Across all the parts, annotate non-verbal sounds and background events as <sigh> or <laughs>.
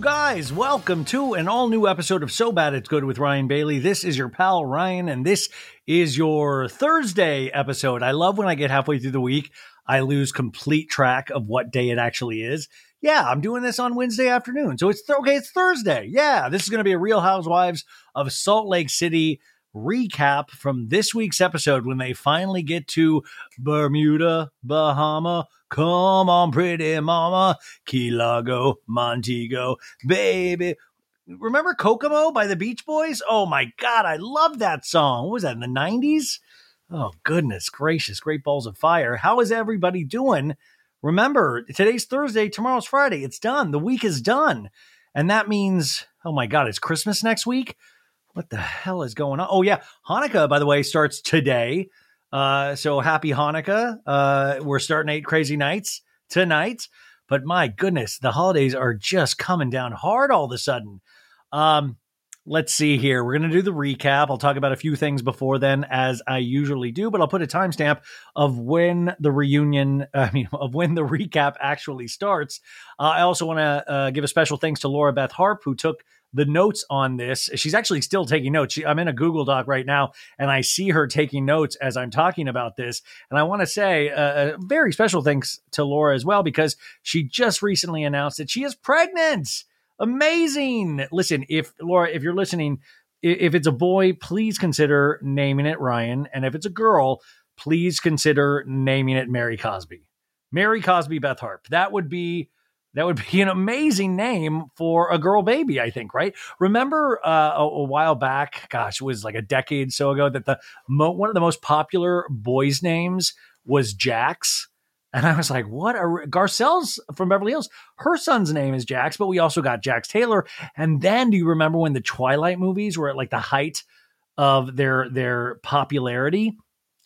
Guys, welcome to an all new episode of So Bad It's Good with Ryan Bailey. This is your pal Ryan, and this is your Thursday episode. I love when I get halfway through the week, I lose complete track of what day it actually is. Yeah, I'm doing this on Wednesday afternoon. So it's okay, it's Thursday. Yeah, this is going to be a Real Housewives of Salt Lake City recap from this week's episode when they finally get to Bermuda, Bahama. Come on, pretty mama, Key Largo, Montego, baby. Remember Kokomo by the Beach Boys? Oh my God, I love that song. What was that in the 90s? Oh, goodness gracious, great balls of fire. How is everybody doing? Remember, today's Thursday, tomorrow's Friday. It's done. The week is done. And that means, oh my God, it's Christmas next week? What the hell is going on? Oh, yeah. Hanukkah, by the way, starts today. Uh, so happy Hanukkah. Uh, we're starting eight crazy nights tonight. But my goodness, the holidays are just coming down hard all of a sudden. Um, let's see here. We're going to do the recap. I'll talk about a few things before then, as I usually do, but I'll put a timestamp of when the reunion, <laughs> I mean, of when the recap actually starts. Uh, I also want to uh, give a special thanks to Laura Beth Harp, who took the notes on this. She's actually still taking notes. She, I'm in a Google Doc right now, and I see her taking notes as I'm talking about this. And I want to say uh, a very special thanks to Laura as well because she just recently announced that she is pregnant. Amazing! Listen, if Laura, if you're listening, if it's a boy, please consider naming it Ryan, and if it's a girl, please consider naming it Mary Cosby. Mary Cosby Beth Harp. That would be that would <laughs> be an amazing name for a girl baby, I think, right? Remember uh, a, a, while back, gosh, it was like a decade so ago that the mo- one of the most popular boys' names was Jax. And I was like, what? Are Garcelle's from Beverly Hills? Her son's name is Jax, but we also got Jax Taylor. And then do you remember when the Twilight movies were at like the height of their their popularity?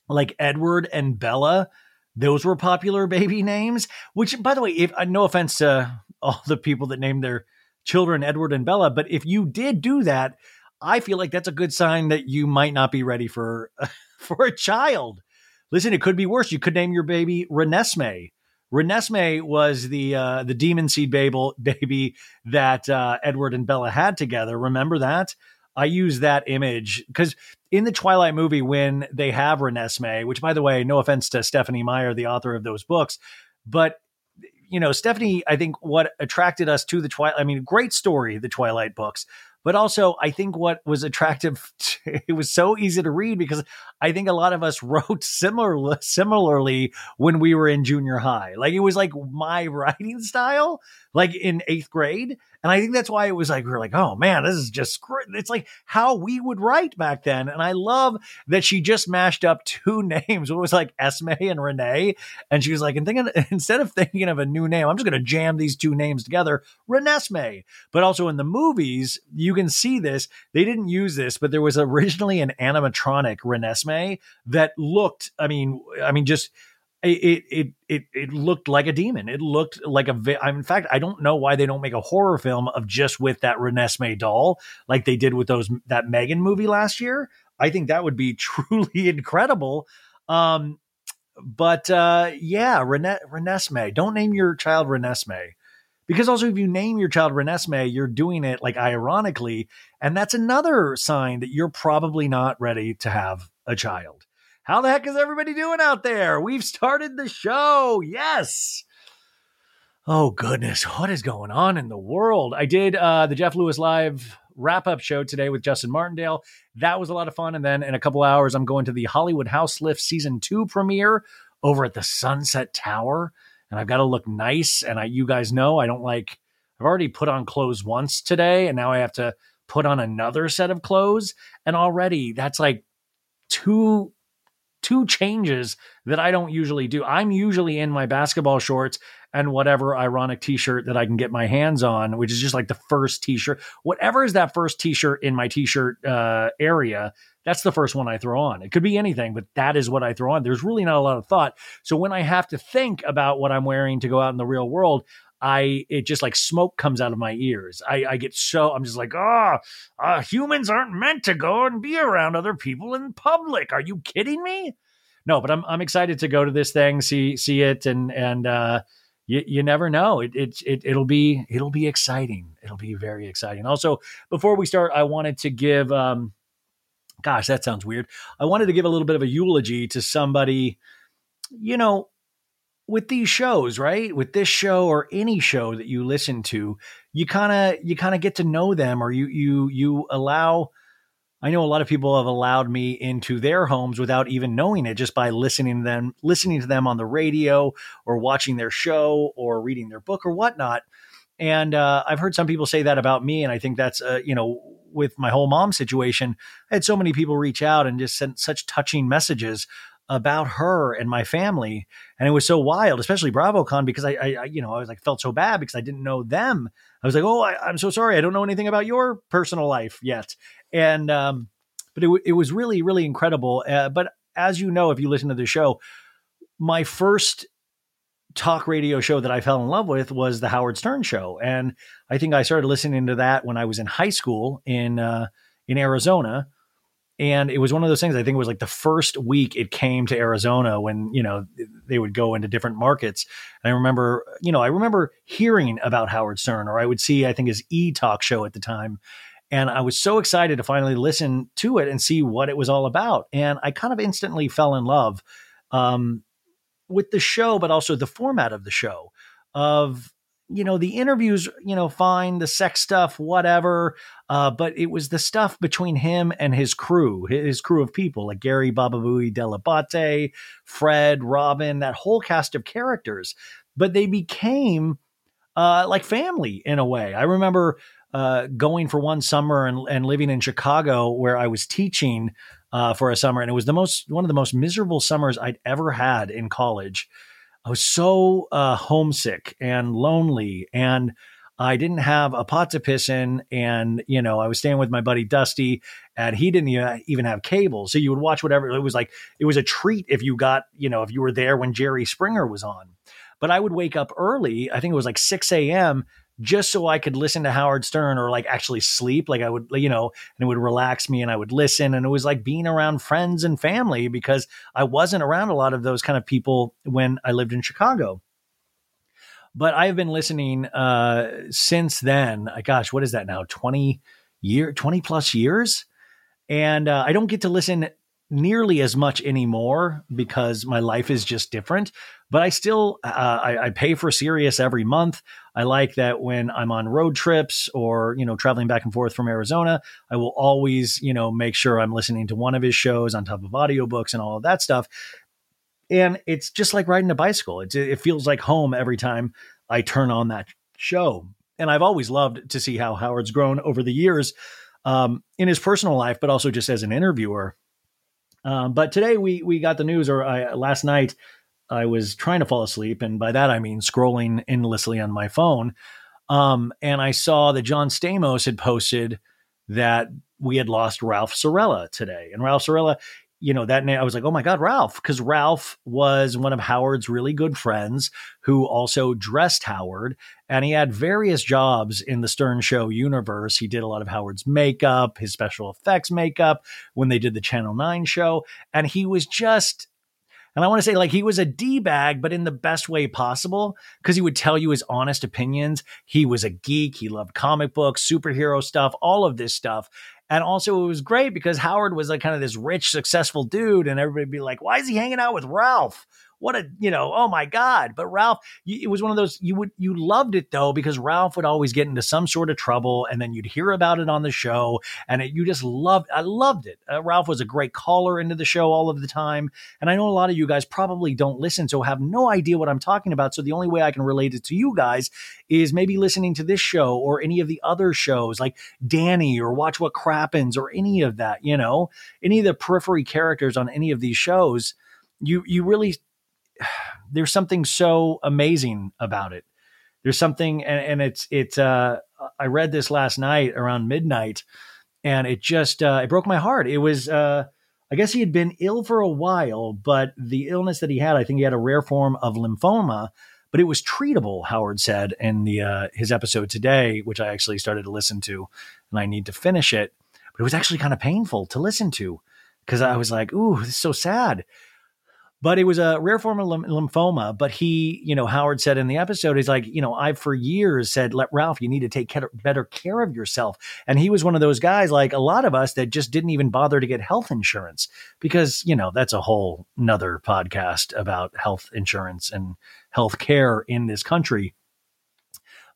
Like Edward and Bella those were popular baby names. Which, by the way, if uh, no offense to all the people that named their children Edward and Bella, but if you did do that, I feel like that's a good sign that you might not be ready for <laughs> for a child. Listen, it could be worse. You could name your baby Renesmee. Renesmee was the uh, the demon seed baby, <laughs> baby that uh, Edward and Bella had together. Remember that? I use that image because in the Twilight movie, when they have Renesmee, which by the way, no offense to Stephenie Meyer, the author of those books, but you know, Stephenie, I think what attracted us to the Twilight, I mean, great story, the Twilight books, but also I think what was attractive, <laughs> to, it was so easy to read because I think a lot of us <laughs> wrote similar similarly when we were in junior high. Like it was like my <laughs> writing style, like in eighth grade. And I think that's why it was like, we are like, oh man, this is just. It's like how we would write back then. And I love that she just mashed up two <laughs> names. It was like Esme and Renee. And she was like, and thinking, <laughs> instead of thinking of a new name, I'm just going to jam these two names together, Renesmee. But also in the movies, you can see this. They didn't use this, but there was originally an animatronic Renesmee that looked, I mean, I mean, just it it it it looked like a demon. It looked like a. in fact, I don't know why they don't make a horror film of just with that Renesmee doll, like they did with those that Megan movie last year. I think that would be <laughs> truly incredible. Um, but uh, yeah, Rene, Renesmee. Don't name your child Renesmee. Because also, if you name your child Renesmee, you're doing it like ironically. And that's another sign that you're probably not ready to have a child. How the heck is everybody doing out there? We've started the show. Yes. Oh, goodness. What is going on in the world? I did uh, the Jeff Lewis Live wrap up show today with Justin Martindale. That was a lot of fun. And then in a couple hours, I'm going to the Hollywood Houselift season two premiere over at the Sunset Tower and I've got to look nice. And I, you guys know, I don't like, I've already put on clothes once today, and now I have to put on another set of clothes. And already that's like two two changes that I don't usually do. I'm usually in my basketball shorts and whatever ironic t-shirt that I can get my hands on, which is just like the first t-shirt. Whatever is that first t-shirt in my t-shirt uh, area, that's the first one I throw on. It could be anything, but that is what I throw on. There's really not a lot of thought. So when I have to think about what I'm wearing to go out in the real world, I it just like smoke comes out of my ears. I, I get so I'm just like, oh, uh, humans aren't meant to go and be around other people in public. Are you kidding me? No, but I'm I'm excited to go to this thing, see see it, and and uh, you, you never know. It, it it it'll be it'll be exciting. It'll be very exciting. Also, before we start, I wanted to give um, gosh, that sounds weird. I wanted to give a little bit of a eulogy to somebody, you know, with these shows, right? With this show or any show that you listen to, you kind of you kind of get to know them or you you you allow I know a lot of people have allowed me into their homes without even knowing it just by listening to them listening to them on the radio or watching their show or reading their book or whatnot. And uh, I've heard some people say that about me, and I think that's uh, you know with my whole mom situation, I had so many people reach out and just sent such touching messages about her and my family, and it was so wild, especially BravoCon, because I, I, you know, I was like felt so bad because I didn't know them. I was like, oh, I, am so sorry, I don't know anything about your personal life yet, and um, but it, it was really, really incredible. Uh, but as you know, if you listen to the show, my first talk radio show that I fell in love with was the Howard Stern show. And I think I started listening to that when I was in high school in uh, in Arizona. And it was one of those things. I think it was like the first week it came to Arizona when you know they would go into different markets. And I remember, you know, I remember hearing about Howard Stern, or I would see, I think, his E Talk show at the time, and I was so excited to finally listen to it and see what it was all about. And I kind of instantly fell in love. Um, with the show, but also the format of the show of you know the interviews you know fine the sex stuff whatever uh, but it was the stuff between him and his crew his crew of people like gary bababooey dell'abate fred robin that whole cast of characters but they became uh, like family in a way i remember uh, going for one summer and, and living in chicago where i was teaching uh, for a summer, and it was the most one of the most miserable summers I'd ever had in college. I was so uh, homesick and lonely, and I didn't have a pot to piss in, and you know I was staying with my buddy Dusty, and he didn't even have cable, so you would watch whatever. It was like it was a treat if you got you know if you were there when Jerry Springer was on. But I would wake up early. I think it was like six a.m just so I could listen to Howard Stern or like actually sleep. Like I would, you know, and it would relax me and I would listen. And it was like being around friends and family because I wasn't around a lot of those kind of people when I lived in Chicago. But I've been listening uh, since then. Uh, gosh, what is that now? 20 year, 20 plus years. And uh, I don't get to listen nearly as much anymore because my life is just different. But I still uh, I, I, pay for Sirius every month. I like that when I'm on road trips or you know traveling back and forth from Arizona, I will always you know make sure I'm listening to one of his shows on top of audiobooks and all of that stuff. And it's just like riding a bicycle. It's, it feels like home every time I turn on that show. And I've always loved to see how Howard's grown over the years um, in his personal life, but also just as an interviewer. Um, but today we we got the news, or I, last night I was trying to fall asleep, and by that I mean scrolling endlessly on my phone. Um, and I saw that John Stamos had posted that we had lost Ralph Cirella today. And Ralph Cirella, you know, that name, I was like, oh my God, Ralph, because Ralph was one of Howard's really good friends who also dressed Howard. And he had various jobs in the Stern Show universe. He did a lot of Howard's makeup, his special effects makeup when they did the Channel 9 show. And he was just and I want to say, like, he was a D bag, but in the best way possible, because he would tell you his honest opinions. He was a geek. He loved comic books, superhero stuff, all of this stuff. And also, it was great because Howard was like kind of this rich, successful dude, and everybody be like, "Why is he hanging out with Ralph?" What a you know oh my god. But ralph it was one of those you would you loved it though because ralph would always get into some sort of trouble and then you'd hear about it on the show and it, you just loved i loved it. Uh, ralph was a great caller into the show all of the time and i know a lot of you guys probably don't listen so have no idea what i'm talking about so the only way i can relate it to you guys is maybe listening to this show or any of the other shows like danny or watch what crappens or any of that you know? Any of the periphery characters on any of these shows you you really <sighs> there's something so amazing about it. There's something, and, and it's it's. Uh, I read this last night around midnight, and it just uh, it broke my heart. It was. Uh, I guess he had been ill for a while, but the illness that he had, I think he had a rare form of lymphoma, but it was treatable. Howard said in the uh, his episode today, which I actually started to listen to, and I need to finish it. But it was actually kind of painful to listen to because I was like, "Ooh, this is so sad." But it was a rare form of lymphoma. But he, you know, Howard said in the episode, he's like, you know, I've for years said, let Ralph, you need to take better care of yourself. And he was one of those guys, like a lot of us, that just didn't even bother to get health insurance because, you know, that's a whole nother podcast about health insurance and health care in this country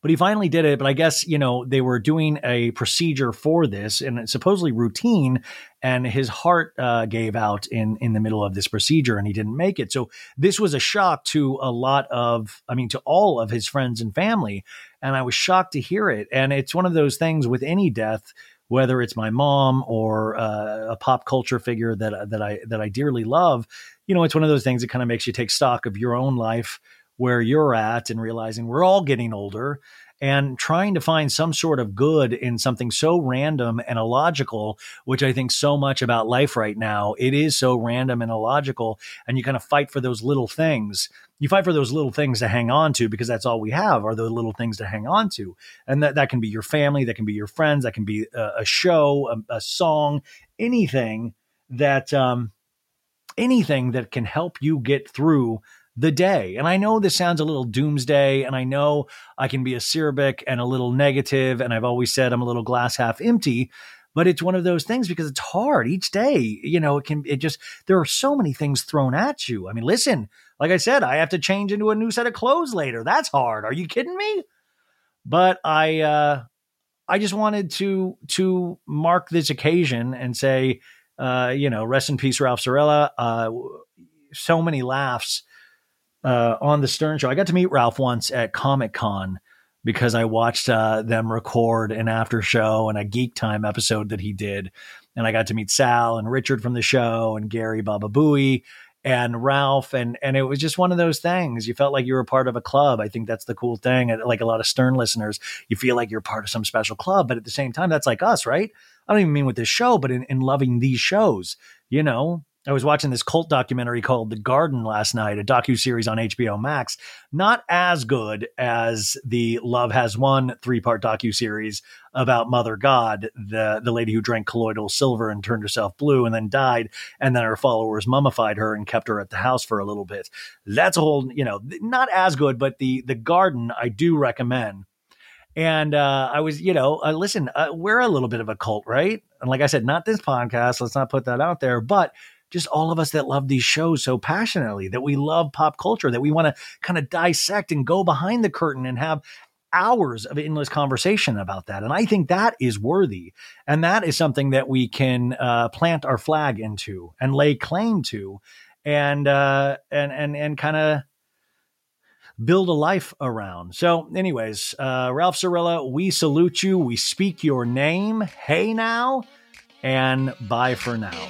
but he finally did it. But I guess, you know, they were doing a procedure for this and it's supposedly routine. And his heart uh, gave out in, in the middle of this procedure and he didn't make it. So this was a shock to a lot of, I mean, to all of his friends and family. And I was shocked to hear it. And it's one of those things with any death whether it's my mom or uh, a pop culture figure that that I that I dearly love, you know, it's one of those things that kind of makes you take stock of your own life where you're at and realizing we're all getting older and trying to find some sort of good in something so random and illogical, which I think so much about life right now. It is so random and illogical. And you kind of fight for those little things. You fight for those little things to hang on to because that's all we have are the little things to hang on to. And that, that can be your family, that can be your friends, that can be a, a show, a, a, song, anything that, um, anything that can help you get through the day. And I know this sounds a little doomsday, and I know I can be acerbic and a little negative, and I've always said I'm a little glass half empty. But it's one of those things because it's hard each day. You know, it can, it just, there are so many things thrown at you. I mean, listen, like I said, I have to change into a new set of clothes later. That's hard. Are you kidding me? But I, uh, I just wanted to to mark this occasion and say, uh, you know, rest in peace, Ralph Cirella. Uh, so many laughs uh, on the Stern Show. I got to meet Ralph once at Comic Con because I watched uh, them record an after show and a Geek Time episode that he did, and I got to meet Sal and Richard from the show and Gary Baba Booey and Ralph and and it was just one of those things. You felt like you were part of a club. I think that's the cool thing. Like a lot of Stern listeners, you feel like you're part of some special club, but at the same time, that's like us, right? I don't even mean with this show, but in, in loving these shows, you know, I was watching this cult documentary called The Garden last night, a docu series on HBO Max. Not as good as the Love Has Won three part docu series about Mother God, the the lady who drank colloidal silver and turned herself blue and then died, and then her followers mummified her and kept her at the house for a little bit. That's a whole, you know, not as good, but the the Garden I do recommend. And uh, I was, you know, uh, listen, uh, we're a little bit of a cult, right? And like I said, not this podcast. Let's not put that out there, but just all of us that love these shows so passionately, that we love pop culture, that we want to kind of dissect and go behind the curtain and have hours of endless conversation about that. And I think that is worthy. And that is something that we can uh, plant our flag into and lay claim to and, uh, and, and, and kind of build a life around. So, anyways, uh, Ralph Cirella, we salute you. We speak your name. Hey now, and bye for now.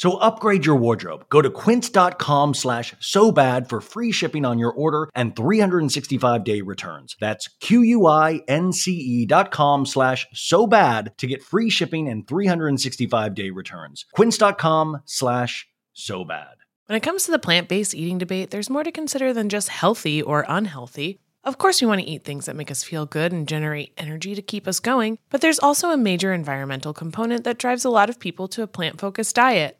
So upgrade your wardrobe. Go to quince.com slash so bad for free shipping on your order and 365 day returns. That's Q-U-I-N-C-E dot com slash so bad to get free shipping and 365 day returns. Quince.com slash so bad. When it comes to the plant based eating debate, there's more to consider than just healthy or unhealthy. Of course, we want to eat things that make us feel good and generate energy to keep us going, but there's also a major environmental component that drives a lot of people to a plant focused diet.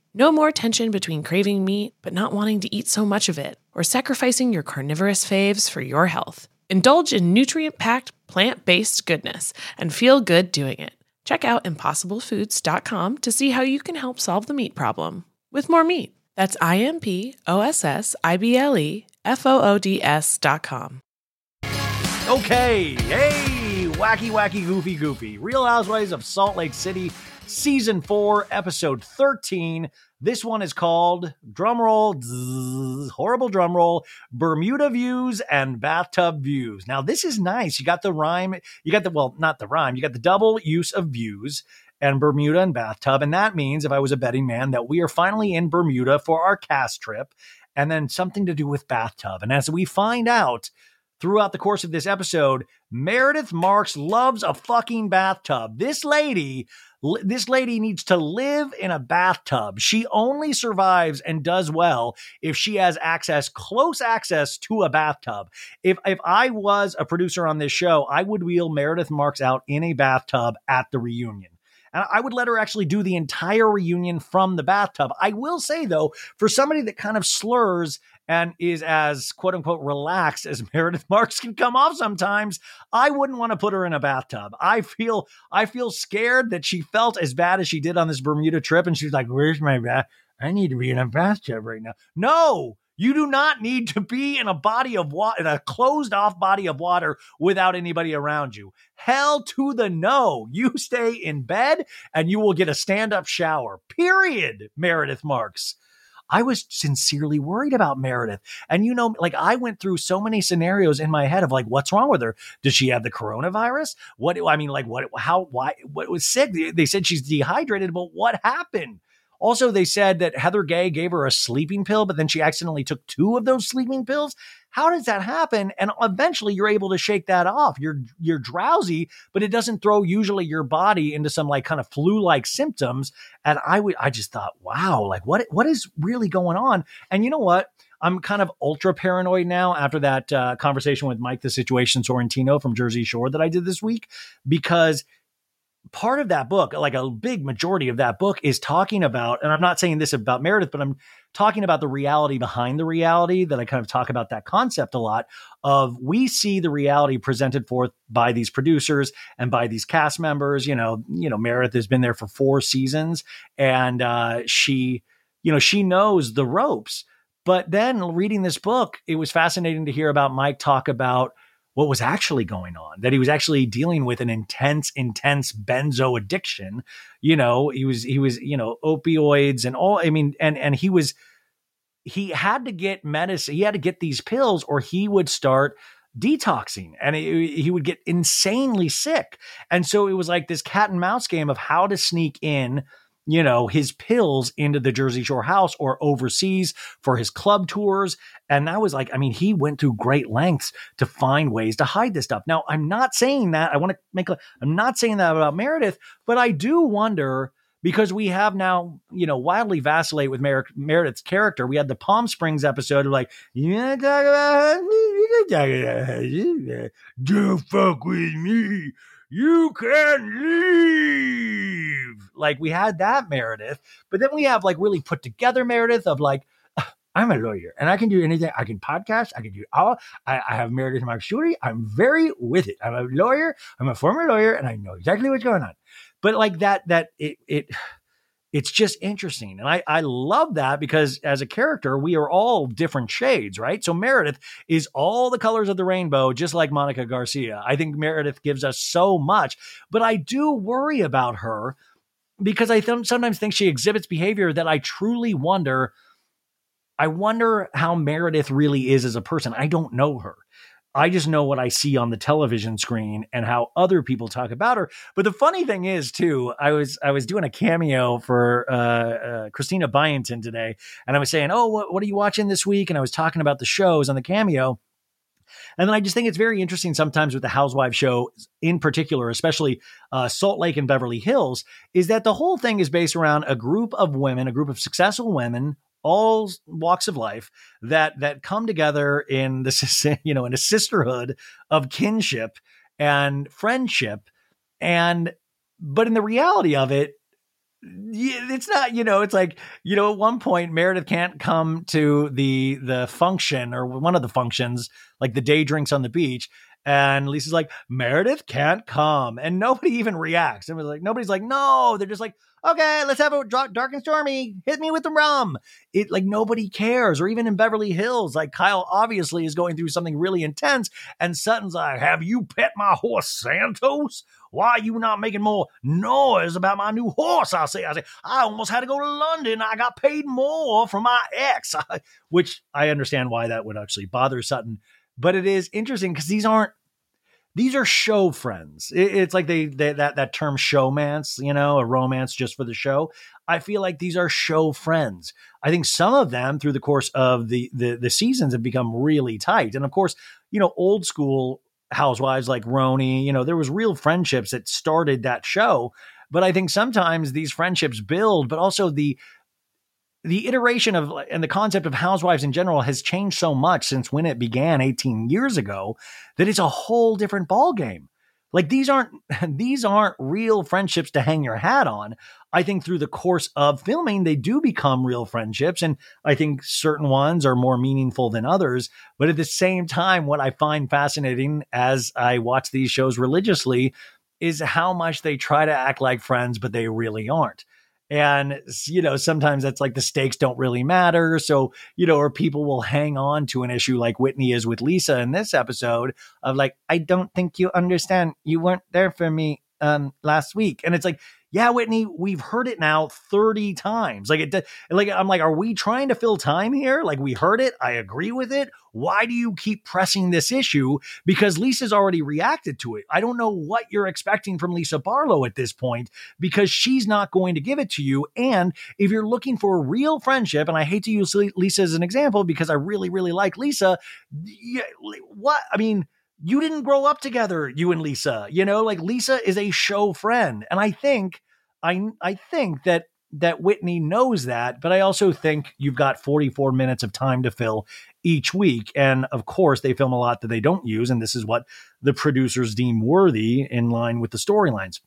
No more tension between craving meat but not wanting to eat so much of it, or sacrificing your carnivorous faves for your health. Indulge in nutrient packed, plant based goodness and feel good doing it. Check out impossiblefoods.com to see how you can help solve the meat problem with more meat. That's I M P O S S I B L E F O O D S.com. Okay, hey, wacky, wacky, goofy, goofy. Real Housewives of Salt Lake City season four, episode 13. This one is called, drumroll, horrible drumroll, Bermuda Views and Bathtub Views. Now, this is nice. You got the rhyme, you got the, well, not the rhyme, you got the double use of views and Bermuda and bathtub. And that means, if I was a betting man, that we are finally in Bermuda for our cast trip and then something to do with bathtub. And as we find out, throughout the course of this episode, Meredith Marks loves a fucking bathtub. This lady this lady needs to live in a bathtub. She only survives and does well if she has access, close access to a bathtub. If if I was a producer on this show, I would wheel Meredith Marks out in a bathtub at the reunion. And I would let her actually do the entire reunion from the bathtub. I will say though, for somebody that kind of slurs and is as quote unquote relaxed as <laughs> Meredith Marks can come off sometimes, I wouldn't want to put her in a bathtub. I feel I feel scared that she felt as bad as she did on this Bermuda trip, and she's like, "Where's my bath? I need to be in a bathtub right now." No, you do not need to be in a body of water, in a closed off body of water without anybody around you. Hell to the no. You stay in bed and you will get a stand up shower. Period. Meredith Marks. I was sincerely worried about Meredith. And you know, like I went through so many scenarios in my head of like, what's wrong with her? Does she have the coronavirus? What, I mean, like, what, how, why, what was sick? They said she's dehydrated, but what happened? Also, they said that Heather Gay gave her a sleeping pill, but then she accidentally took two of those sleeping pills. How does that happen? And eventually you're able to shake that off. You're you're drowsy, but it doesn't throw usually your body into some like kind of flu-like symptoms. And I would I just thought, wow, like what what is really going on? And you know what? I'm kind of ultra paranoid now after that uh, conversation with Mike the Situation Sorrentino from Jersey Shore that I did this week because part of that book, like a big majority of that book, is talking about, and I'm not saying this about Meredith, but I'm talking about the reality behind the reality that I kind of talk about that concept a lot of we see the reality presented forth by these producers and by these cast members. You know, you know, Meredith has been there for four seasons and uh, she, you know, she knows the ropes. But then reading this book, it was fascinating to hear about Mike talk about what was actually going on, that he was actually dealing with an intense, intense benzo addiction. You know, he was, he was, you know, opioids and all, I mean, and, and he was, he had to get medicine, he had to get these pills or he would start detoxing and he would get insanely sick. And so it was like this cat and mouse game of how to sneak in you know, his pills into the Jersey Shore house or overseas for his club tours. And that was like, I mean, he went through great lengths to find ways to hide this stuff. Now, I'm not saying that. I want to make, I'm not saying that about Meredith, but I do wonder because we have now, you know, wildly vacillate with Mer- Meredith's character. We had the Palm Springs episode of like, you talk about, you talk about, don't fuck with me you can leave. Like we had that Meredith, but then we have like really put together Meredith of like, <sighs> I'm a lawyer and I can do anything. I can podcast. I can do all. I, I have Meredith Marksuri. I'm very with it. I'm a lawyer. I'm a former lawyer and I know exactly what's going on. But like that, that it, it, it's just interesting. And I, I love that because as a character, we are all different shades, right? So Meredith is all the colors of the rainbow, just like Monica Garcia. I think Meredith gives us so much, but I do worry about her because I th- sometimes think she exhibits behavior that I truly wonder. I wonder how Meredith really is as a person. I don't know her. I just know what I see on the television screen and how other people talk about her. But the funny thing is, too, I was I was doing a cameo for uh, uh, Christina Byington today, and I was saying, "Oh, what, what are you watching this week?" And I was talking about the shows on the cameo. And then I just think it's very interesting sometimes with the Housewives show in particular, especially uh, Salt Lake and Beverly Hills, is that the whole thing is based around a group of women, a group of successful women all walks of life that that come together in this <laughs> you know in a sisterhood of kinship and friendship. And but in the reality of it it's not you know it's like you know at one point meredith can't come to the the function or one of the functions like the day drinks on the beach and lisa's like meredith can't come and nobody even reacts and was like nobody's like no they're just like okay, let's have a dark and stormy. Hit me with the rum. It like nobody cares. Or even in Beverly Hills, like Kyle obviously is going through something really intense, and Sutton's like, "Have you pet my horse Santos? Why are you not making more noise about my new horse?" I say, I say, I almost had to go to London. I got paid more from my ex, <laughs> which I understand why that would actually bother Sutton. But it is interesting because these aren't these are show friends. it's like they, they that that term showmance, you know, a romance just for the show. I feel like these are show friends. I think some of them through the course of the the, the seasons have become really tight, and of course, you know, old school housewives like Roni, you know, there was real friendships that started that show. But I think sometimes these friendships build, but also the the iteration of and the concept of housewives in general has changed so much since when it began 18 years ago that it's a whole different ball game. Like these aren't <laughs> these aren't real friendships to hang your hat on. I think through the course of filming they do become real friendships and I think certain ones are more meaningful than others, but at the same time what I find fascinating as I watch these shows religiously is how much they try to act like friends but they really aren't. And, you know, sometimes that's like the stakes don't really matter. So, you know, or people will hang on to an issue like Whitney is with Lisa in this episode of like, I don't think you understand. You weren't there for me um, last week. And it's like, yeah, Whitney, we've heard it now 30 times. Like it like I'm like are we trying to fill time here? Like we heard it, I agree with it. Why do you keep pressing this issue? Because Lisa's already reacted to it. I don't know what you're expecting from Lisa Barlow at this point because she's not going to give it to you and if you're looking for a real friendship and I hate to use Lisa as an example because I really really like Lisa, what I mean you didn't grow up together, you and Lisa. You know, like Lisa is a show friend. And I think I I think that that Whitney knows that, but I also think you've got 44 minutes of time to fill each week. And of course, they film a lot that they don't use. And this is what the producers deem worthy in line with the storylines.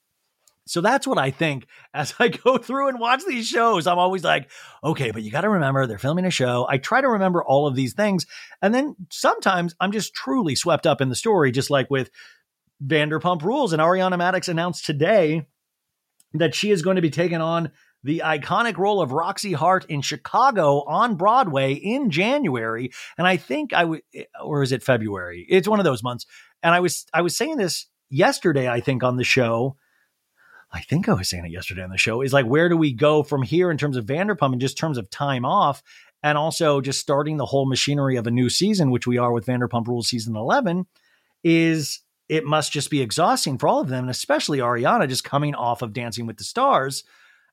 So that's what I think as I go <laughs> through and watch these shows. I'm always like, okay, but you got to remember they're filming a show. I try to remember all of these things. And then sometimes I'm just truly swept up in the story, just like with Vanderpump Rules. And Ariana Madix announced today that she is going to be taking on the iconic role of Roxie Hart in Chicago on Broadway in January. And I think I would, eh, or is it February? It's one of those months. And I was, I was saying this yesterday, I think, on the show I think I was saying it yesterday on the show, is like, where do we go from here in terms of Vanderpump and just terms of time off? and also just starting the whole machinery of a new season, which we are with Vanderpump Rules season 11, is it must just be exhausting for all of them, and especially Ariana just coming off of Dancing with the Stars.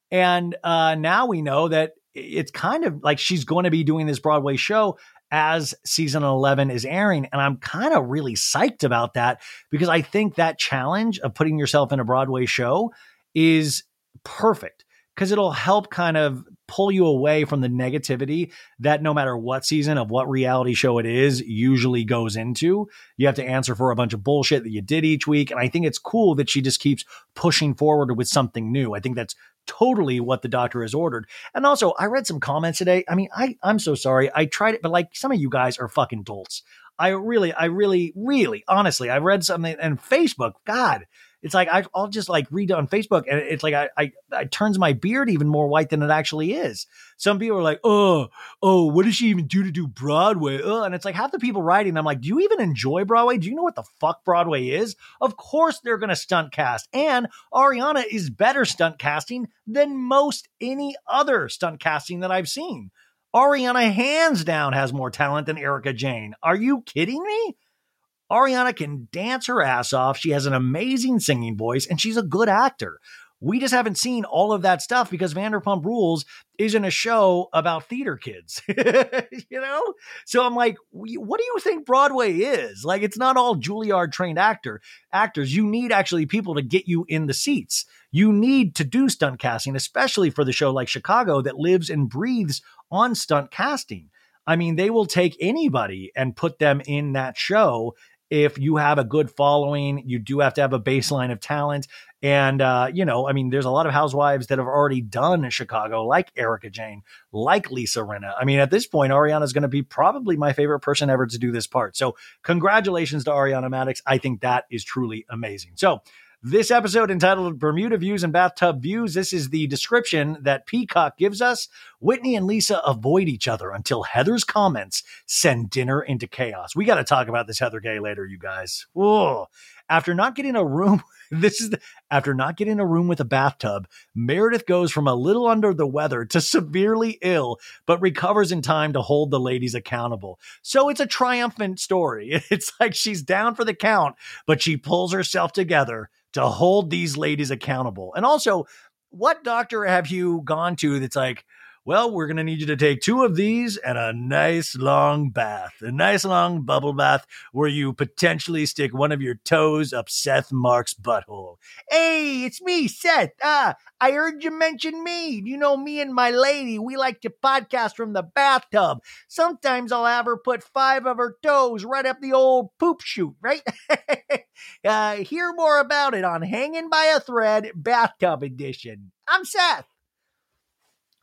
And uh, now we know that it's kind of like she's going to be doing this Broadway show as season 11 is airing. And I'm kind of really psyched about that because I think that challenge of putting yourself in a Broadway show is perfect because it'll help kind of pull you away from the negativity that no matter what season of what reality show it is usually goes into. You have to answer for a bunch of bullshit that you did each week. And I think it's cool that she just keeps pushing forward with something new. I think that's totally what the doctor has ordered. And also, I read some comments today. I mean, I, I'm so sorry. I tried it, but like some of you guys are fucking dolts. I really, I really, really, honestly, I read something and Facebook, God, it's like I, will just like read on Facebook, and it's like I, I, I turns my beard even more white than it actually is. Some people are like, oh, oh, what does she even do to do Broadway? Oh, and it's like half the people writing, I'm like, do you even enjoy Broadway? Do you know what the fuck Broadway is? Of course they're gonna stunt cast, and Ariana is better stunt casting than most any other stunt casting that I've seen. Ariana hands down has more talent than Erika Jayne. Are you kidding me? Ariana can dance her ass off. She has an amazing singing voice and she's a good actor. We just haven't seen all of that stuff because Vanderpump Rules isn't a show about theater kids, <laughs> you know? So I'm like, what do you think Broadway is? Like, it's not all Juilliard trained actor actors. You need actually people to get you in the seats. You need to do stunt casting, especially for the show like Chicago that lives and breathes on stunt casting. I mean, they will take anybody and put them in that show if you have a good following, you do have to have a baseline of talent. And, uh, you know, I mean, there's a lot of housewives that have already done Chicago, like Erika Jayne, like Lisa Rinna. I mean, at this point, Ariana is going to be probably my favorite person ever to do this part. So, congratulations to Ariana Madix. I think that is truly amazing. So, this episode entitled Bermuda Views and Bathtub Views. This is the description that Peacock gives us. Whitney and Lisa avoid each other until Heather's comments send dinner into chaos. We got to talk about this Heather Gay later, you guys. Whoa. After not getting a room, <laughs> this is the, after not getting a room with a bathtub, Meredith goes from a little under the weather to severely ill, but recovers in time to hold the ladies accountable. So it's a triumphant story. <laughs> It's like she's down for the count, but she pulls herself together to hold these ladies accountable. And also, what doctor have you gone to that's like, well, we're going to need you to take two of these and a nice long bath, a nice long bubble bath where you potentially stick one of your toes up Seth Mark's butthole. Hey, it's me, Seth. Ah, I heard you mention me. You know, me and my lady, we like to podcast from the bathtub. Sometimes I'll have her put five of her toes right up the old poop chute, right? <laughs> uh, hear more about it on Hanging by a Thread Bathtub Edition. I'm Seth.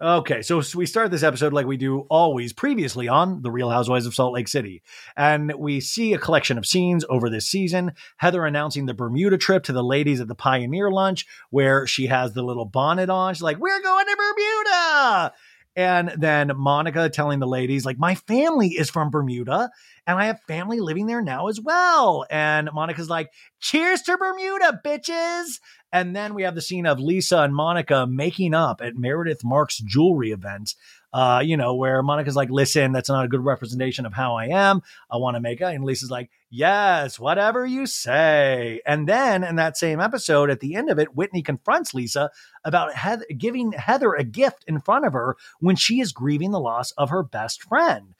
Okay, so we start this episode like we do always previously on The Real Housewives of Salt Lake City. And we see a collection of scenes over this season. Heather announcing the Bermuda trip to the ladies at the Pioneer Lunch, where she has the little bonnet on. She's like, We're going to Bermuda. And then Monica telling the ladies, like, my family is from Bermuda and I have family living there now as well. And Monica's like, cheers to Bermuda, bitches. And then we have the scene of Lisa and Monica making up at Meredith Marks jewelry event. Uh, you know, where Monica's like, listen, that's not a good representation of how I am. I want to make it. And Lisa's like, yes, whatever you say. And then in that same episode, at the end of it, Whitney confronts Lisa about giving Heather a gift in front of her when she is grieving the loss of her best friend.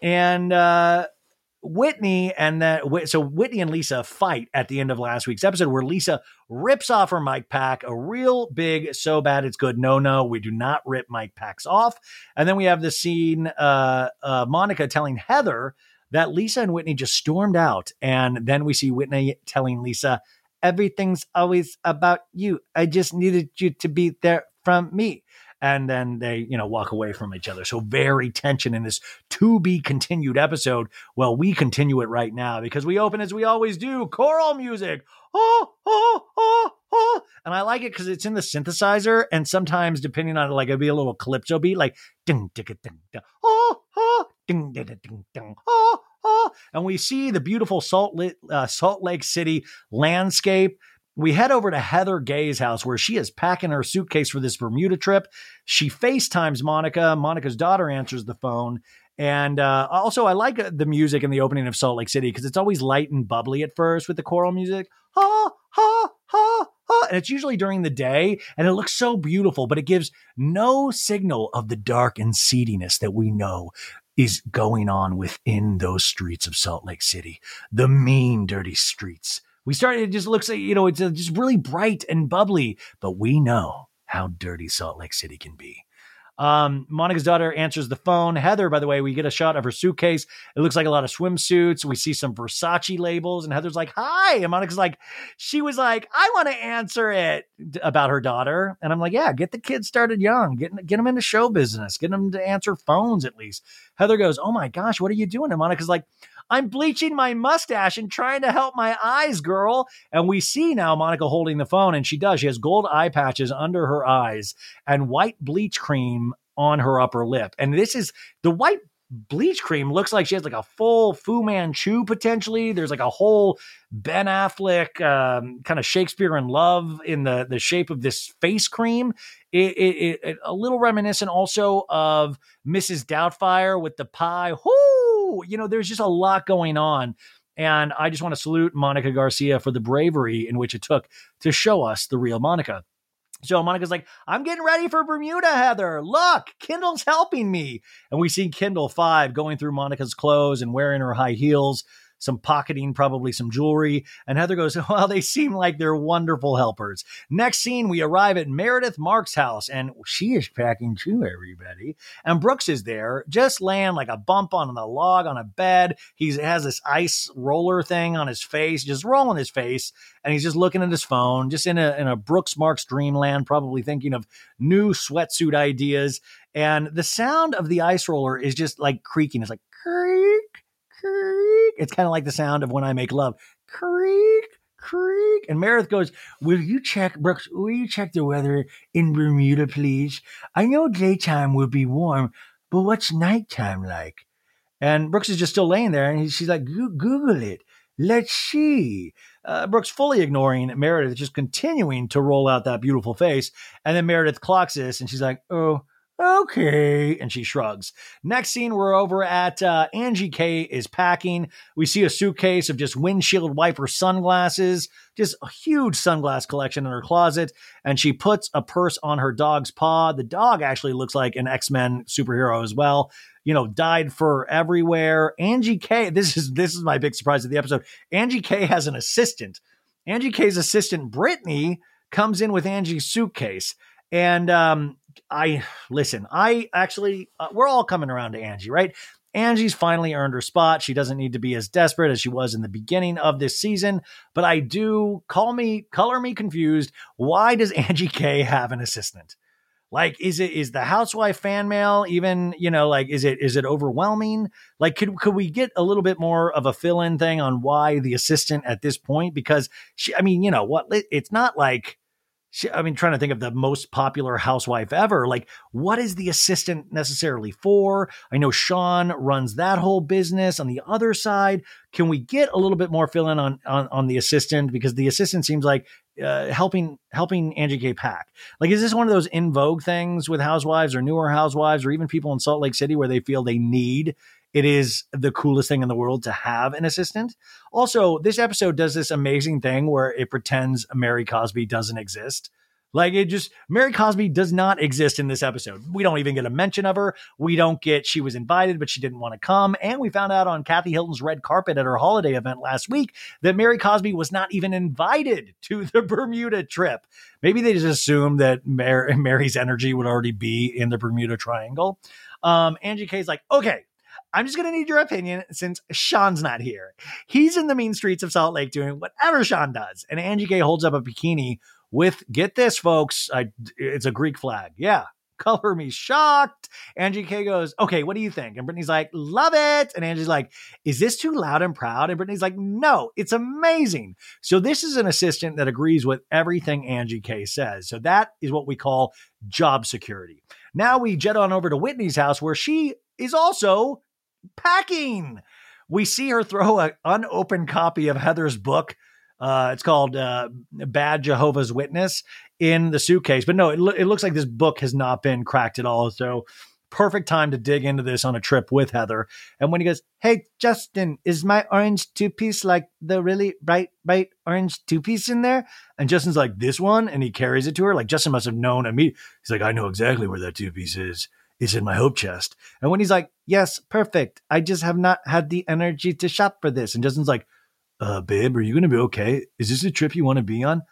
And, uh, Whitney and that so Whitney and Lisa fight at the end of last week's episode where Lisa rips off her mic pack, a real big so bad it's good. No, no, we do not rip mic packs off. And then we have the scene uh, uh, Monica telling Heather that Lisa and Whitney just stormed out, and then we see Whitney telling Lisa, "Everything's always about you. I just needed you to be there from me." And then they, you know, walk away from each other. So very tension in this to be continued episode. Well, we continue it right now because we open as we always do, choral music. Oh, oh, oh, oh. And I like it because it's in the synthesizer, and sometimes depending on it, like it'd be a little calypso beat, like ding ding ding ding, oh, oh, ding ding ding ding, oh, oh. And we see the beautiful Salt, uh, Salt Lake City landscape we head over to Heather Gay's house where she is packing her suitcase for this Bermuda trip. She FaceTimes Monica. Monica's daughter answers the phone. And uh, also, I like uh, the music in the opening of Salt Lake City because it's always light and bubbly at first with the choral music. Ha, ha, ha, ha. And it's usually during the day and it looks so beautiful, but it gives no signal of the dark and seediness that we know is going on within those streets of Salt Lake City. The mean, dirty streets we started, it just looks like, you know, it's just really bright and bubbly, but we know how dirty Salt Lake City can be. Um, Monica's daughter answers the phone. Heather, by the way, we get a shot of her suitcase. It looks like a lot of swimsuits. We see some Versace labels, and Heather's like, Hi. And Monica's like, She was like, I want to answer it about her daughter. And I'm like, Yeah, get the kids started young. Get, get them into show business. Get them to answer phones at least. Heather goes, Oh my gosh, what are you doing? And Monica's like, I'm bleaching my mustache and trying to help my eyes, girl. And we see now Monica holding the phone, and she does. She has gold eye patches under her eyes and white bleach cream on her upper lip. And this is the white bleach cream looks like she has like a full Fu Manchu potentially. There's like a whole Ben Affleck um, kind of Shakespeare in Love in the the shape of this face cream. It, it, it, a little reminiscent also of Mrs. Doubtfire with the pie. Whoo! You know, there's just a lot going on. And I just want to salute Monica Garcia for the bravery in which it took to show us the real Monica. So Monica's like, I'm getting ready for Bermuda, Heather. Look, Kendall's helping me. And we see Kendall 5 going through Monica's clothes and wearing her high heels some pocketing, probably some jewelry. And Heather goes, <laughs> Well, they seem like they're wonderful helpers. Next scene, we arrive at Meredith Marks' house, and she is packing too, everybody. And Brooks is there, just laying like a bump on the log on a bed. He has this ice roller thing on his face, just rolling his face, and he's just looking at his phone, just in a, in a Brooks Marks dreamland, probably thinking of new sweatsuit ideas. And the sound of the ice roller is just like creaking. It's like creak, creak. It's kind of like the sound of when I make love. Creak, creak. And Meredith goes, Will you check, Brooks, will you check the weather in Bermuda, please? I know daytime will be warm, but what's nighttime like? And Brooks is just still laying there, and she's like, Google it. Let's see. Uh, Brooks fully ignoring Meredith, just continuing to roll out that beautiful face. And then Meredith clocks this, and she's like, Oh, okay. And she shrugs. Next scene, we're over at uh, Angie K is packing. We see a suitcase of just windshield wiper sunglasses, just a huge sunglass collection in her closet. And she puts a purse on her dog's paw. The dog actually looks like an X Men superhero as well. You know, died for everywhere. Angie K, this is this is my big surprise of the episode. Angie K has an assistant. Angie K's assistant, Brittany, comes in with Angie's suitcase. And um, I listen, I actually, uh, we're all coming around to Angie, right? Angie's finally earned her spot. She doesn't need to be as desperate as she was in the beginning of this season, but I do call me, color me confused. Why does <laughs> Angie K have an assistant? Like, is it is the housewife fan mail even, you know, like is it is it overwhelming? Like, could could we get a little bit more of a fill-in thing on why the assistant at this point? Because she, I mean, you know what, it's not like she, I mean, trying to think of the most popular housewife ever. Like, what is the assistant necessarily for? I know Sean runs that whole business. On the other side, can we get a little bit more fill in on, on, on the assistant? Because the assistant seems like uh, helping helping Angie K. Pack. Like, is this one of those in vogue things with housewives or newer housewives or even people in Salt Lake City where they feel they need it is the coolest thing in the world to have an assistant. Also, this episode does this amazing thing where it pretends Mary Cosby doesn't exist. Like it just Mary Cosby does not exist in this episode. We don't even get a mention of her. We don't get she was invited, but she didn't want to come. And we found out on Kathy Hilton's red carpet at her holiday event last week that Mary Cosby was not even invited to <laughs> the Bermuda trip. Maybe they just assumed that Mary's energy would already be in the Bermuda Triangle. Um, Angie K's like, okay, I'm just going to need your opinion since Sean's not here. He's in the mean streets of Salt Lake doing whatever Sean does. And Angie K holds up a bikini with, get this, folks, I, it's a Greek flag. Yeah. Color me shocked. Angie K goes, okay, what do you think? And Brittany's like, love it. And Angie's like, is this too loud and proud? And Brittany's like, no, it's amazing. So this is an assistant that agrees with everything Angie K says. So that is what we call job security. Now we jet on over to Whitney's house where she is also packing. We see her throw an unopened copy of Heather's book Uh, it's called uh, Bad Jehovah's Witness in the suitcase. But no, it, lo- it looks like this book has not been cracked at all. So perfect time to dig into this on a trip with Heather. And Whitney goes, Hey, Justin, is my orange two piece like the really bright, bright orange two piece in there? And Justin's like, This one? And he carries it to her. Like, Justin must have known immediately. He's like, I know exactly where that two piece is. It's in my hope chest. And Whitney's like, Yes, perfect. I just have not had the energy to shop for this. And Justin's like, Uh, babe, are you going to be okay? Is this a trip you want to be on?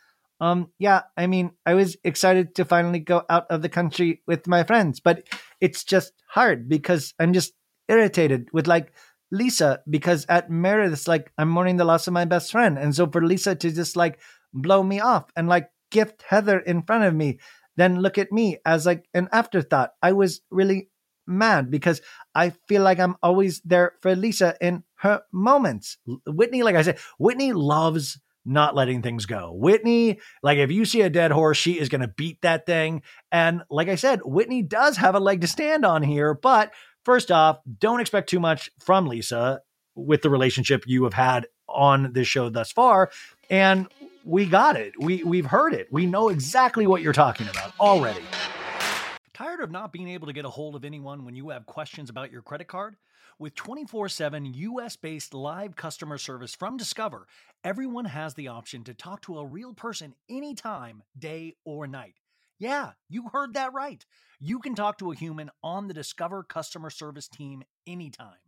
Um, yeah, I mean, I was excited to finally go out of the country with my friends, but it's just hard because I'm just irritated with like Lisa because at Meredith, it's like I'm mourning the loss of my best friend. And so for Lisa to just like blow me off and like gift Heather in front of me, then look at me as like an afterthought. I was really mad because I feel like I'm always there for Lisa in her moments. Whitney, like I said, Whitney loves not letting things go. Whitney, like if you see a dead horse, she is going to beat that thing. And like I said, Whitney does have a leg to stand on here. But first off, don't expect too much from Lisa with the relationship you have had on this show thus far. And we got it. We we've heard it. We know exactly what you're talking about already. Tired of not being able to get a hold of anyone when you have questions about your credit card? With 24 7 US based live customer service from Discover, everyone has the option to talk to a real person anytime, day or night. Yeah, you heard that right. You can talk to a human on the Discover customer service team anytime.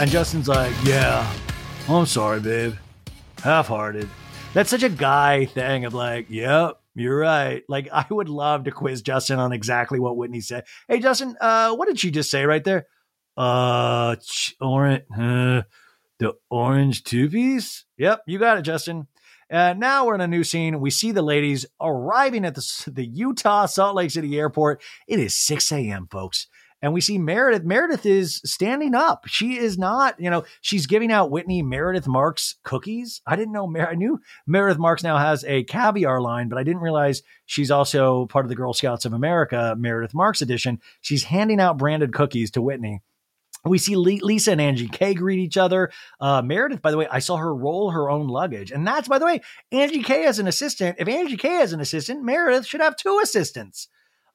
And Justin's like, yeah, I'm sorry, babe. Half hearted. That's such a guy thing of like, yep, you're right. Like, I would love to quiz Justin on exactly what Whitney said. Hey, Justin, uh, what did she just say right there? Uh, orange, uh, the orange two piece? Yep, you got it, Justin. And now we're in a new scene. We see the ladies arriving at the, the Utah Salt Lake City airport. It is 6 a.m., folks and we see Meredith. Meredith is standing up. She is not, you know, she's giving out Whitney Meredith Marks cookies. I didn't know. Mer- I knew Meredith Marks now has a caviar line, but I didn't realize she's also part of the Girl Scouts of America Meredith Marks edition. She's handing out branded cookies to Whitney. We see Lisa and Angie K greet each other. Uh, Meredith, by the way, I saw her roll her own luggage. And that's, by the way, Angie K as an assistant. If Angie K as an assistant, Meredith should have two assistants.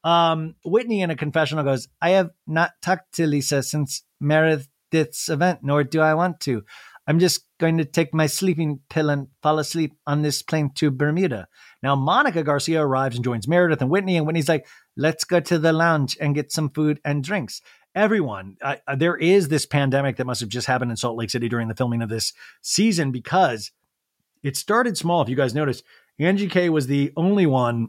Um, Whitney in a confessional goes, I have not talked to Lisa since Meredith's event, nor do I want to. I'm just going to take my sleeping pill and fall asleep on this plane to Bermuda. Now, Monica Garcia arrives and joins Meredith and Whitney, and Whitney's like, let's go to the lounge and get some food and drinks. Everyone, uh, there is this pandemic that must have just happened in Salt Lake City during the filming of this season because it started small. If you guys noticed, Angie K was the only one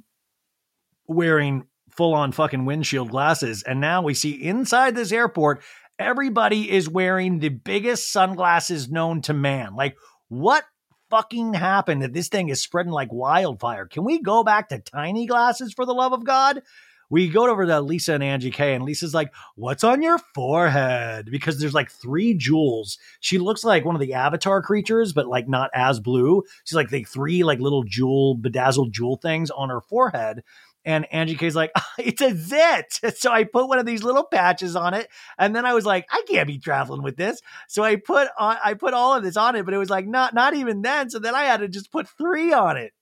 wearing full on fucking windshield glasses. And now we see inside this airport, everybody is wearing the biggest sunglasses known to man. Like, what fucking happened that this thing is spreading like wildfire? Can we go back to tiny glasses for the love of God? We go over to Lisa and Angie K, and Lisa's like, What's on your forehead? Because there's like three jewels. She looks like one of the avatar creatures, but like not as blue. She's like the three like little jewel, bedazzled jewel things on her forehead. And Angie K's like, <laughs> it's a zit. <laughs> So I put one of these little patches on it. And then I was like, I can't be traveling with this. So I put on, I put all of this on it, but it was like, not, not even then. So then I had to just put three on it.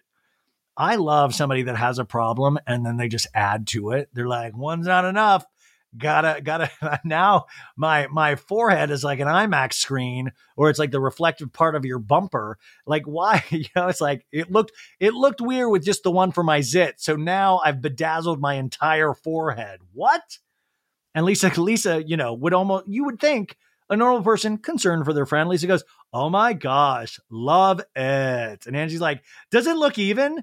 I love somebody that has a problem and then they just add to it. They're like, one's not enough gotta gotta <laughs> now my my forehead is like an imax screen or it's like the reflective part of your bumper like why <laughs> you know it's like it looked it looked weird with just the one for my zit so now i've bedazzled my entire forehead what and lisa <laughs> lisa you know would almost you would think A normal person concerned for their friend. Lisa goes, Oh my gosh, love it. And Angie's like, Does it look even?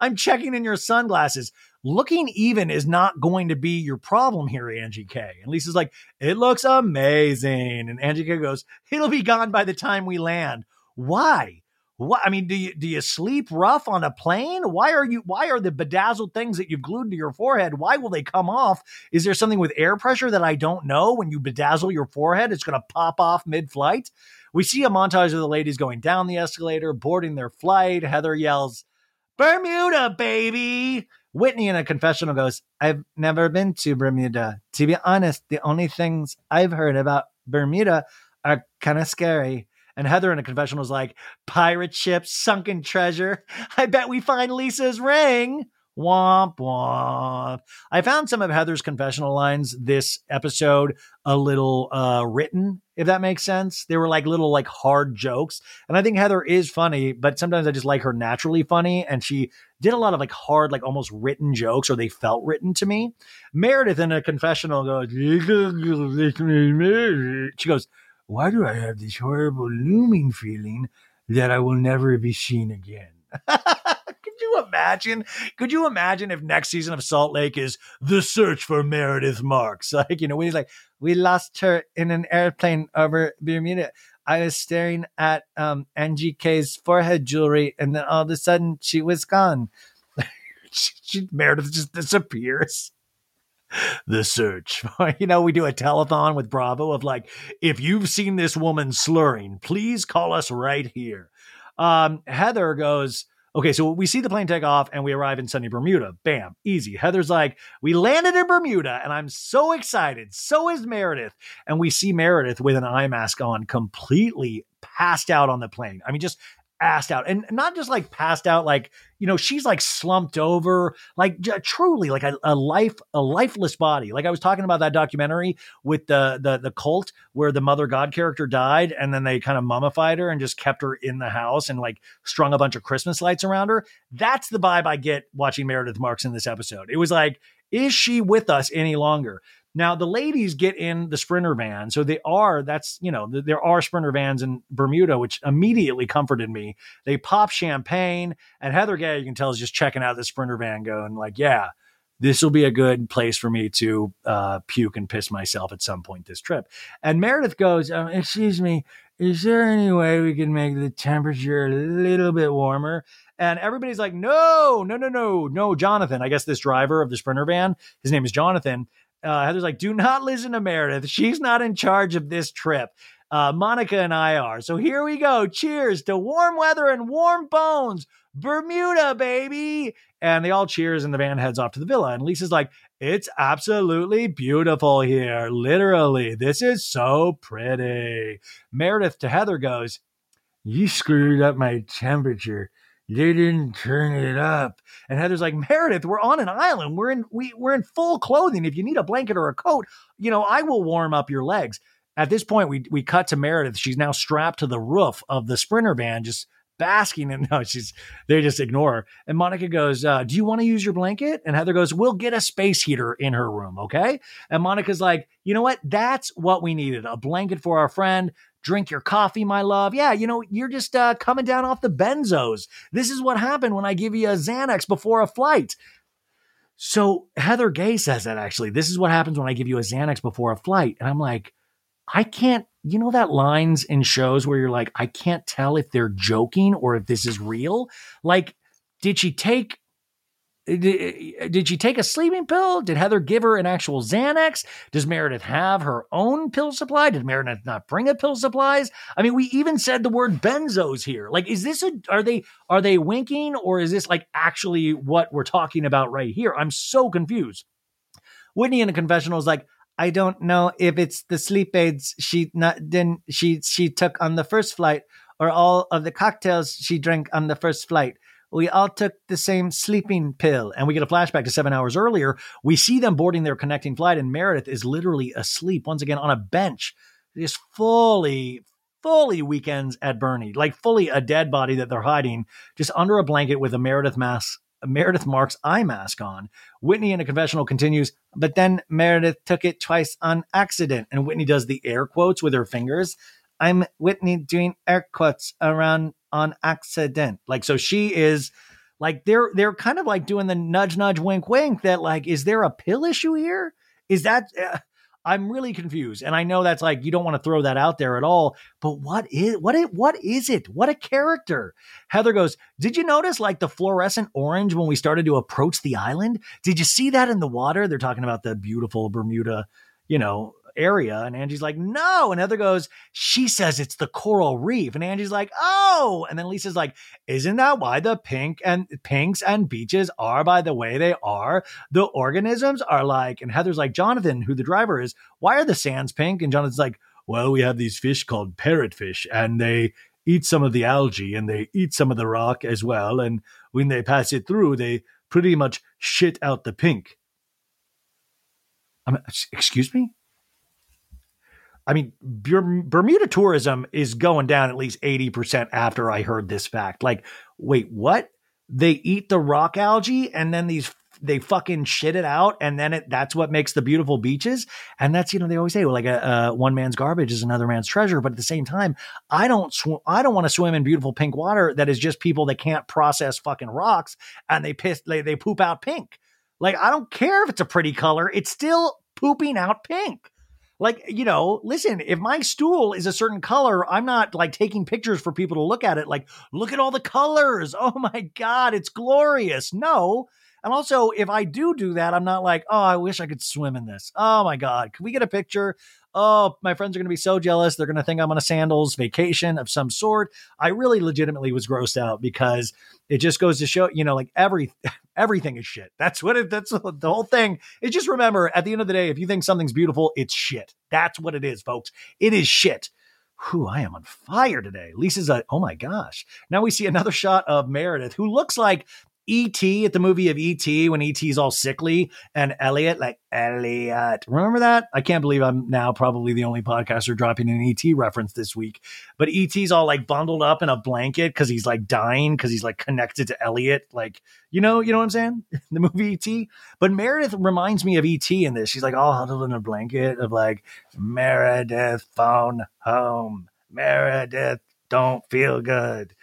I'm checking in your sunglasses. Looking even is not going to be your problem here, Angie K. And Lisa's like, It looks amazing. And Angie K goes, It'll be gone by the time we land. Why? What I mean, do you do you sleep rough on a plane? Why are you why are the bedazzled things that you've glued to your forehead? Why will they come off? Is there something with air pressure that I don't know? When you bedazzle your forehead, it's gonna pop off mid-flight. We see a montage of the ladies going down the escalator, boarding their flight. Heather yells, Bermuda, baby. Whitney in a confessional goes, I've never been to Bermuda. To be honest, the only things I've heard about Bermuda are kind of scary. And Heather in a confessional is like, pirate ship, sunken treasure. <laughs> I bet we find Lisa's ring. Womp womp. I found some of Heather's confessional lines this episode a little uh, written, if that makes sense. They were like little like hard jokes. And I think Heather is funny, but sometimes I just like her naturally funny. And she did a lot of like hard, like almost written jokes, or they felt written to me. Meredith in a confessional goes, she goes, why do I have this horrible looming feeling that I will never be seen again? <laughs> Could you imagine? Could you imagine if next season of Salt Lake is the search for Meredith Marks? <laughs> Like, you know, he's like, we lost her in an airplane over Bermuda. I was staring at um, Angie K's forehead jewelry, and then all of a sudden she was gone. <laughs> she, she, Meredith just disappears <laughs> the search. you know, we do a telethon with Bravo of like, if you've seen this woman slurring, please call us right here. Um, Heather goes, okay, so we see the plane take off and we arrive in sunny Bermuda. Bam, easy. Heather's like, we landed in Bermuda and I'm so excited. So is Meredith. And we see Meredith with an eye mask on, completely passed out on the plane. I mean, just assed out. And not just like passed out like you know she's like slumped over like j- truly like a, a, life a lifeless body. Like i was talking about that documentary with the the the cult where the mother god character died and then they kind of mummified her and just kept her in the house and like strung a bunch of christmas lights around her. That's the vibe i get watching meredith marks in this episode. It was like is she with us any longer now the ladies get in the sprinter van, so they are that's you know there are sprinter vans in Bermuda, which immediately comforted me. They pop champagne, and Heather Gay, you can tell, is just checking out the sprinter van, going like, yeah. This will be a good place for me to uh, puke and piss myself at some point this trip. And Meredith goes, um, "Excuse me, is there any way we can make the temperature a little bit warmer?" And everybody's like, no, no, no, no, no, Jonathan. I guess this driver of the Sprinter van, his name is Jonathan. Uh, Heather's like, do not listen to Meredith. She's not in charge of this trip. Uh, Monica and I are. So here we go. Cheers to warm weather and warm bones. Bermuda, baby. And they all cheers, and the van heads off to the villa. And Lisa's like, it's absolutely beautiful here. Literally, this is so pretty. Meredith to Heather goes, You screwed up my temperature they didn't turn it up. And Heather's like, Meredith, we're on an island. We're in we we're in full clothing. If you need a blanket or a coat, you know, I will warm up your legs. At this point, we we cut to Meredith. She's now strapped to the roof of the sprinter van, just basking in <laughs> no, she's they just ignore her. And Monica goes, uh, Do you want to use your blanket? And Heather goes, We'll get a space heater in her room, okay? And Monica's like, you know what? That's what we needed. A blanket for our friend drink your coffee, my love. Yeah, you know, you're just uh, coming down off the benzos. This is what happened when I give you a Xanax before a flight. So Heather Gay says that actually. This is what happens when I give you a Xanax before a flight. And I'm like, I can't, you know, that lines in shows where you're like, I can't tell if they're joking or if this is real. Like, did she take did she take a sleeping pill? Did Heather give her an actual Xanax? Does Meredith have her own pill supply? Did Meredith not bring a pill supplies? I mean, we even said the word benzos here. Like, is this a are they are they winking or is this like actually what we're talking about right here? I'm so confused. Whitney in the confessional is like, I don't know if it's the sleep aids she not didn't she she took on the first flight or all of the cocktails she drank on the first flight we all took the same sleeping pill. And we get a flashback to seven hours earlier. We see them boarding their connecting flight, and Meredith is literally asleep once again on a bench, just fully, fully weekends at Bernie, like fully a dead body that they're hiding just under a blanket with a Meredith mask Meredith Marks' eye mask on. Whitney in a confessional continues, but then Meredith took it twice on accident. And Whitney does the air quotes with her fingers. I'm Whitney doing air quotes around on accident. Like, so she is like, they're, they're kind of like doing the nudge, nudge, wink, wink that like, is there a pill issue here? Is that, uh, I'm really confused. And I know that's like you don't want to throw that out there at all, but what is what it what is it? What a character. Heather goes, "Did you notice like the fluorescent orange when we started to approach the island? Did you see that in the water? They're talking about the beautiful Bermuda, you know, area. And Angie's like, no. And Heather goes, she says it's the coral reef. And Angie's like, oh. And then Lisa's like, isn't that why the pink and pinks and beaches are by the way they are? The organisms are like, and Heather's like, Jonathan, who the driver is, why are the sands pink? And Jonathan's like, well, we have these fish called parrotfish and they eat some of the algae and they eat some of the rock as well. And when they pass it through, they pretty much shit out the pink. I'm, excuse me? I mean, Bermuda tourism is going down at least 80% after I heard this fact. Like, wait, what? They eat the rock algae and then these they fucking shit it out and then it that's what makes the beautiful beaches? And that's you know they always say well, like a, uh, one man's garbage is another man's treasure. But at the same time i don't swim i don't want to swim in beautiful pink water that is just people that can't process fucking rocks and they piss they, they poop out pink. Like i don't care if it's a pretty color. It's still pooping out pink like, you know, listen, if my stool is a certain color, I'm not like taking pictures for people to look at it like, look at all the colors. Oh my God, it's glorious. No. And also, if I do do that, I'm not like, oh, I wish I could swim in this. Oh my God, can we get a picture? oh, my friends are going to be so jealous. They're going to think I'm on a sandals vacation of some sort. I really legitimately was grossed out because it just goes to show, you know, like every everything is shit. That's what it. That's <laughs> the whole thing. Is just remember at the end of the day, if you think something's beautiful, it's shit. That's what it is, folks. It is shit. Whew, I am on fire today. Lisa's like, oh my gosh. Now we see another shot of Meredith, who looks like E.T. at the movie of E.T. when E.T.'s all sickly and Elliott, like Elliott. Remember that? I can't believe I'm now probably the only podcaster dropping an E.T. reference this week. But E.T.'s all like bundled up in a blanket because he's like dying because he's like connected to Elliott. Like, you know, you know what I'm saying? <laughs> the movie E.T. But Meredith reminds me of E.T. in this. She's like all huddled in a blanket of like, Meredith phone home. Meredith don't feel good.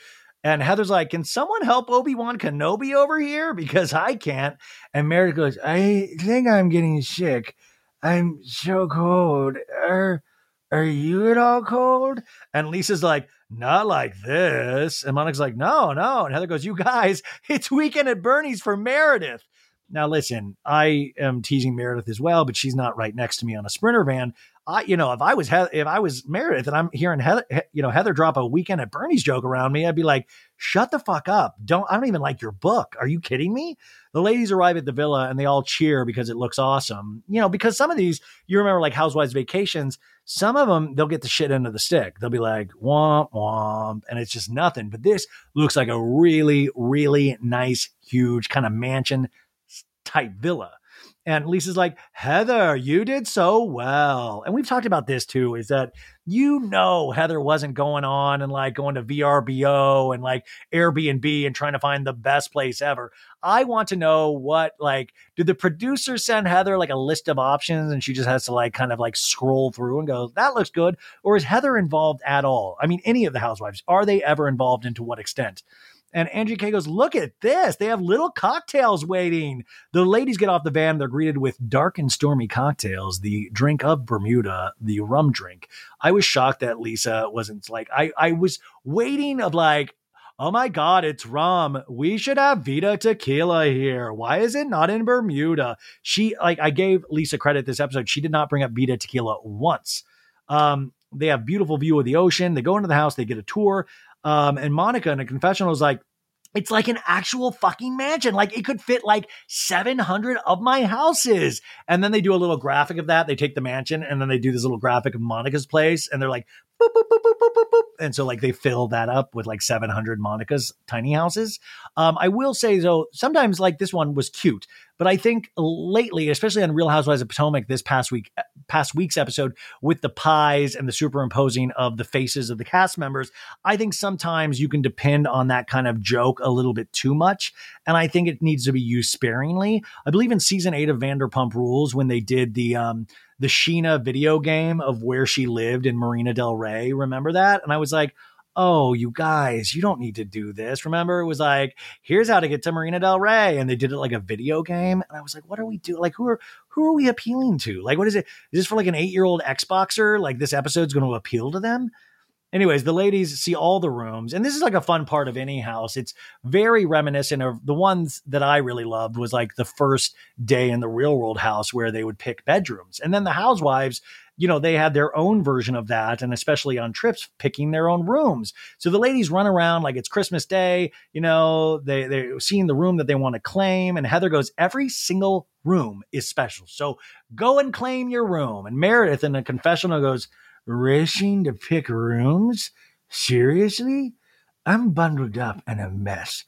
And Heather's like, Can someone help Obi Wan Kenobi over here? Because I can't. And Meredith goes, I think I'm getting sick. I'm so cold. Are, are you at all cold? And Lisa's like, Not like this. And Monica's like, No, no. And Heather goes, You guys, <laughs> it's weekend at Bernie's for Meredith. Now, listen, I am teasing Meredith as well, but she's not right next to me on a sprinter van. I, you know, if I was if I was Meredith and I'm hearing Heather, you know, Heather drop a weekend at Bernie's joke around me, I'd be like, "Shut the fuck up! Don't I don't even like your book. Are you kidding me?" The ladies arrive at the villa and they all cheer because it looks awesome. You know, because some of these you remember like Housewives vacations. Some of them they'll get the shit into the stick. They'll be like womp womp, and it's just nothing. But this looks like a really really nice, huge kind of mansion type villa and Lisa's like, Heather, you did so well. And we've talked about this too, is that you know Heather wasn't going on and like going to VRBO and like Airbnb and trying to find the best place ever. I want to know what like did the producer send Heather like a list of options and she just has to like kind of like scroll through and go, that looks good? Or is Heather involved at all? I mean, any of the housewives, are they ever involved and to what extent? And Angie K goes, Look at this. They have little cocktails waiting. The ladies get off the van. They're greeted with dark and stormy cocktails, the drink of Bermuda, the rum drink. I was shocked that Lisa wasn't like, I, I was waiting of like, Oh my God, it's rum. We should have Vida tequila here. Why is it not in Bermuda? She, like, I gave Lisa credit this episode. She did not bring up Vida tequila once. Um, they have beautiful view of the ocean. They go into the house, they get a tour. Um, and Monica in a confessional is like, it's like an actual fucking mansion. Like it could fit like 700 of my houses. And then they do a little graphic of that. They take the mansion and then they do this little graphic of Monica's place. And they're like boop, boop, boop, boop, boop, boop, boop. And so like they fill that up with like 700 Monica's tiny houses. Um, I will say though, sometimes like this one was cute, but I think lately, especially on Real Housewives of Potomac this past week, past week's episode with the pies and the superimposing of the faces of the cast members, I think sometimes you can depend on that kind of joke a little bit too much. And I think it needs to be used sparingly. I believe in season eight of Vanderpump Rules, when they did the, um, the Scheana video game of where she lived in Marina Del Rey. Remember that? And I was like, oh, you guys, you don't need to do this. Remember, it was like, here's how to get to Marina Del Rey. And they did it like a video game. And I was like, what are we doing? Like, who are who are we appealing to? Like, what is it? Is this for like an eight-year-old Xboxer? Like this episode's gonna appeal to them? Anyways, the ladies see all the rooms, and this is like a fun part of any house. It's very reminiscent of the ones that I really loved was like the first day in the real world house where they would pick bedrooms. And then the housewives, you know, they had their own version of that, and especially on trips, picking their own rooms. So the ladies run around like it's Christmas Day, you know, they, they're seeing the room that they want to claim. And Heather goes, every single room is special. So go and claim your room. And Meredith in the confessional goes, racing to pick rooms? Seriously? I'm bundled up and a mess.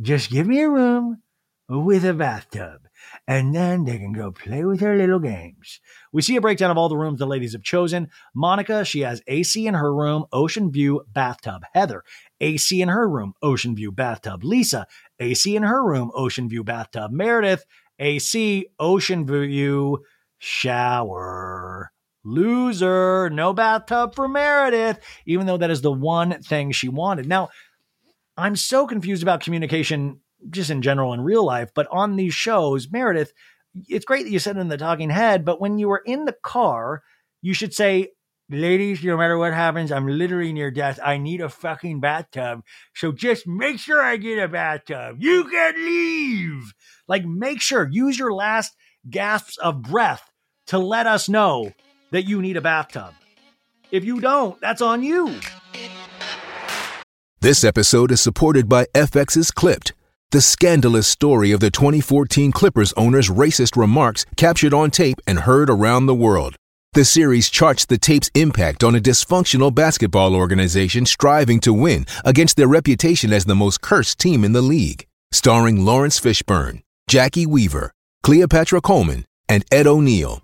Just give me a room with a bathtub, and then they can go play with their little games. We see a breakdown of all the rooms the ladies have chosen. Monica, she has AC in her room, ocean view, bathtub. Heather, AC in her room, ocean view, bathtub. Lisa, AC in her room, ocean view, bathtub. Meredith, AC, ocean view, shower. Loser, no bathtub for Meredith, even though that is the one thing she wanted. Now, I'm so confused about communication just in general in real life, but on these shows, Meredith, it's great that you said in the talking head, but when you were in the car, you should say, Ladies, no matter what happens, I'm literally near death. I need a fucking bathtub. So just make sure I get a bathtub. You can leave. Like, make sure, use your last gasps of breath to let us know that you need a bathtub. If you don't, that's on you. This episode is supported by FX's Clipped, the scandalous story of the 2014 Clippers owner's racist remarks captured on tape and heard around the world. The series charts the tape's impact on a dysfunctional basketball organization striving to win against their reputation as the most cursed team in the league. Starring Laurence Fishburne, Jacki Weaver, Cleopatra Coleman, and Ed O'Neill.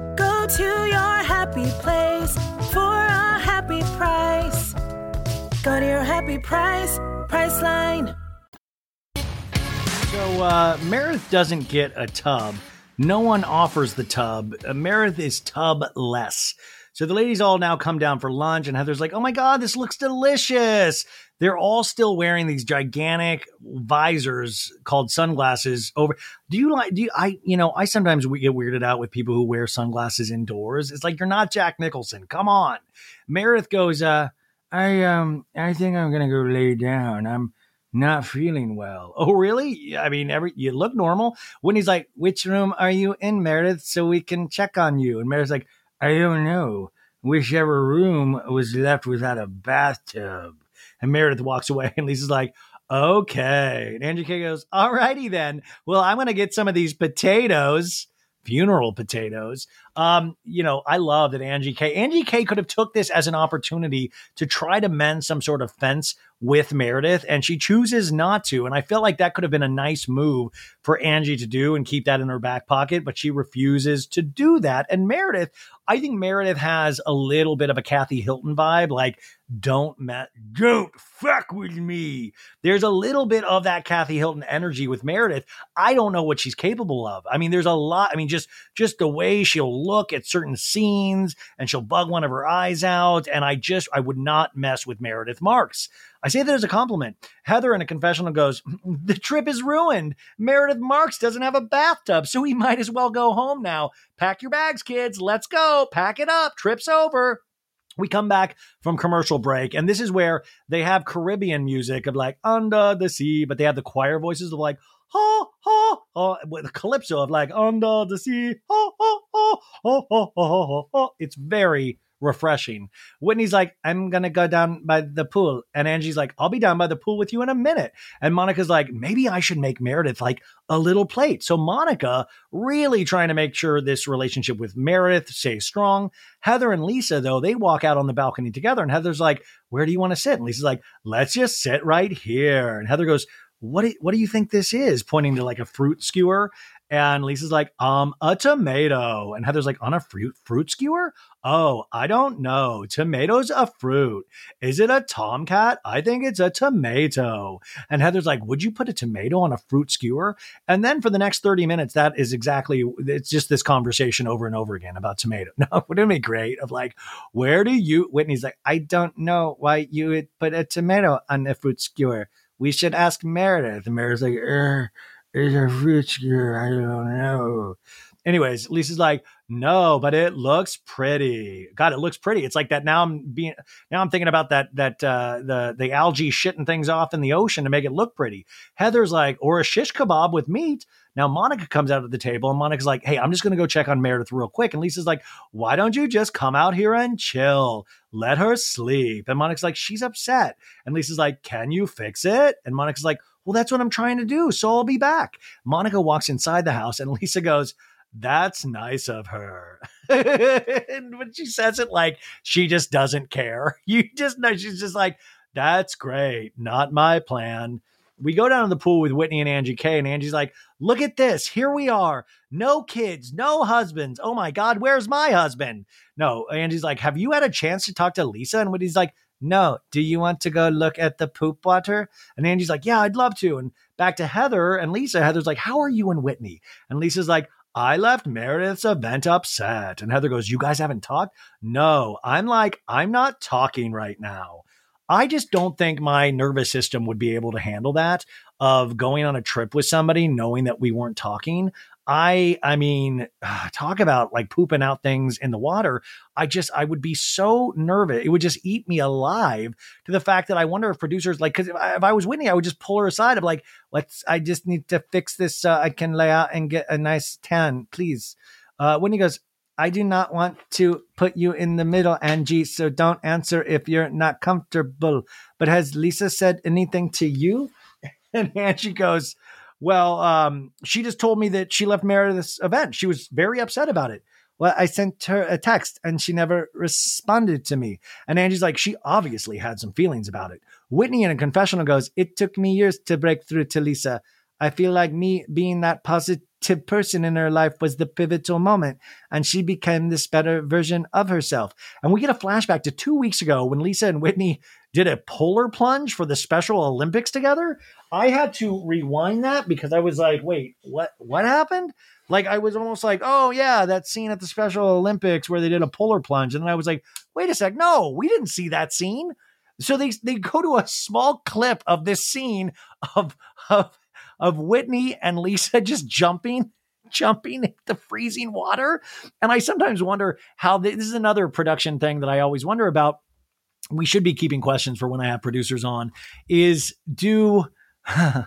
Go to your happy place for a happy price. Go to your happy price, Priceline. So uh, Meredith doesn't get a tub. No one offers the tub. Uh, Meredith is tub-less. So the ladies all now come down for lunch, and Heather's like, "Oh my god, this looks delicious!" They're all still wearing these gigantic visors called sunglasses over. Do you like? Do you? I you know I sometimes get weirded out with people who wear sunglasses indoors. It's like you're not Jack Nicholson. Come on. Meredith goes, uh, I um I think I'm gonna go lay down. I'm not feeling well. <laughs> Oh, really? I mean, every you look normal. Whitney's like, "Which room are you in, Meredith, so we can check on you?" and Meredith's like, "I don't know. Whichever room was left without a bathtub." And Meredith walks away, <laughs> and Lisa's like, "Okay." And Angie K goes, "Alrighty then. Well, I'm gonna get some of these potatoes." funeral potatoes. Um, you know, I love that Angie K. Angie K. could have took this as an opportunity to try to mend some sort of fence with Meredith, and she chooses not to. And I feel like that could have been a nice move for Angie to do and keep that in her back pocket, but she refuses to do that. And Meredith, I think Meredith has a little bit of a Kathy Hilton vibe, like don't ma- don't fuck with me. There's a little bit of that Kathy Hilton energy with Meredith. I don't know what she's capable of. I mean, there's a lot. I mean, just just the way she'll look at certain scenes and she'll bug one of her eyes out. And I just I would not mess with Meredith Marks. I say that as a compliment. Heather in a confessional goes, mm, The trip is ruined. Meredith Marks doesn't have a bathtub, so we might as well go home now. Pack your bags, kids. Let's go. Pack it up. Trip's over. we come back from commercial break, and this is where they have Caribbean music of like under the sea, but they have the choir voices of like ha ha ha with the calypso of like under the sea ha ha ha ha ha ha ha. ha. It's very refreshing. Whitney's like, I'm gonna go down by the pool. And Angie's like, I'll be down by the pool with you in a minute. And Monica's like, maybe I should make Meredith like a little plate. So Monica really trying to make sure this relationship with Meredith stays strong. Heather and Lisa, though, they walk out on the balcony together, and Heather's like, Where do you want to sit? And Lisa's like, Let's just sit right here. And Heather goes, what do, what do you think this is? Pointing to like a fruit skewer. And Lisa's like, um, a tomato. And Heather's like, on a fruit fruit skewer? Oh, I don't know. Tomato's a fruit. Is it a tomcat? I think it's a tomato. And Heather's like, would you put a tomato on a fruit skewer? And then for the next 30 minutes, that is exactly, it's just this conversation over and over again about tomato. <laughs> No, wouldn't it be great? Of like, where do you, Whitney's like, I don't know why you would put a tomato on a fruit skewer. We should ask Meredith. And Meredith's like, er, is a fruit skewer. I don't know. Anyways, Lisa's like, no, but it looks pretty. God, it looks pretty. It's like that. Now I'm being now I'm thinking about that that uh, the the algae shitting things off in the ocean to make it look pretty. Heather's like, or a shish kebab with meat. Now Monica comes out of the table and Monica's like, hey, I'm just gonna go check on Meredith real quick. And Lisa's like, why don't you just come out here and chill? Let her sleep. And Monica's like, she's upset. And Lisa's like, can you fix it? And Monica's like, well, that's what I'm trying to do. So I'll be back. Monica walks inside the house and Lisa goes, that's nice of her. <laughs> and when she says it like she just doesn't care, <laughs> you just know she's just like, that's great. Not my plan. We go down to the pool with Whitney and Angie K, and Angie's like, look at this. Here we are. No kids, no husbands. Oh my God, where's my husband? No, Angie's like, have you had a chance to talk to Lisa? And Whitney's like, no. Do you want to go look at the poop water? And Angie's like, yeah, I'd love to. And back to Heather and Lisa. Heather's like, how are you and Whitney? And Lisa's like, I left Meredith's event upset. And Heather goes, You guys haven't talked? No, I'm like, I'm not talking right now. I just don't think my nervous system would be able to handle that of going on a trip with somebody knowing that we weren't talking. I I mean, talk about like pooping out things in the water. I just I would be so nervous. It would just eat me alive to the fact that I wonder if producers like because if, if, I was Whitney, I would just pull her aside. of like, let's. I just need to fix this. Uh, I can lay out and get a nice tan, please. Uh, Whitney goes. I do not want to put you in the middle, Angie. So don't answer if you're not comfortable. But has Lisa said anything to you? <laughs> And Angie goes, well, um, she just told me that she left Meredith's event. She was very upset about it. Well, I sent her a text and she never responded to me. And Angie's like, she obviously had some feelings about it. Whitney in a confessional goes, It took me years to break through to Lisa. I feel like me being that positive person in her life was the pivotal moment, and she became this better version of herself. And we get a flashback to two weeks ago when Lisa and Whitney did a polar plunge for the Special Olympics together. I had to rewind that because I was like, wait, what what happened? Like I was almost like, oh yeah, that scene at the Special Olympics where they did a polar plunge. And then I was like, wait a sec, no, we didn't see that scene. So they they go to a small clip of this scene of of of Whitney and Lisa <laughs> just jumping jumping in the freezing water. And I sometimes wonder how this is another production thing that I always wonder about. We should be keeping questions for when I have producers on is do <laughs>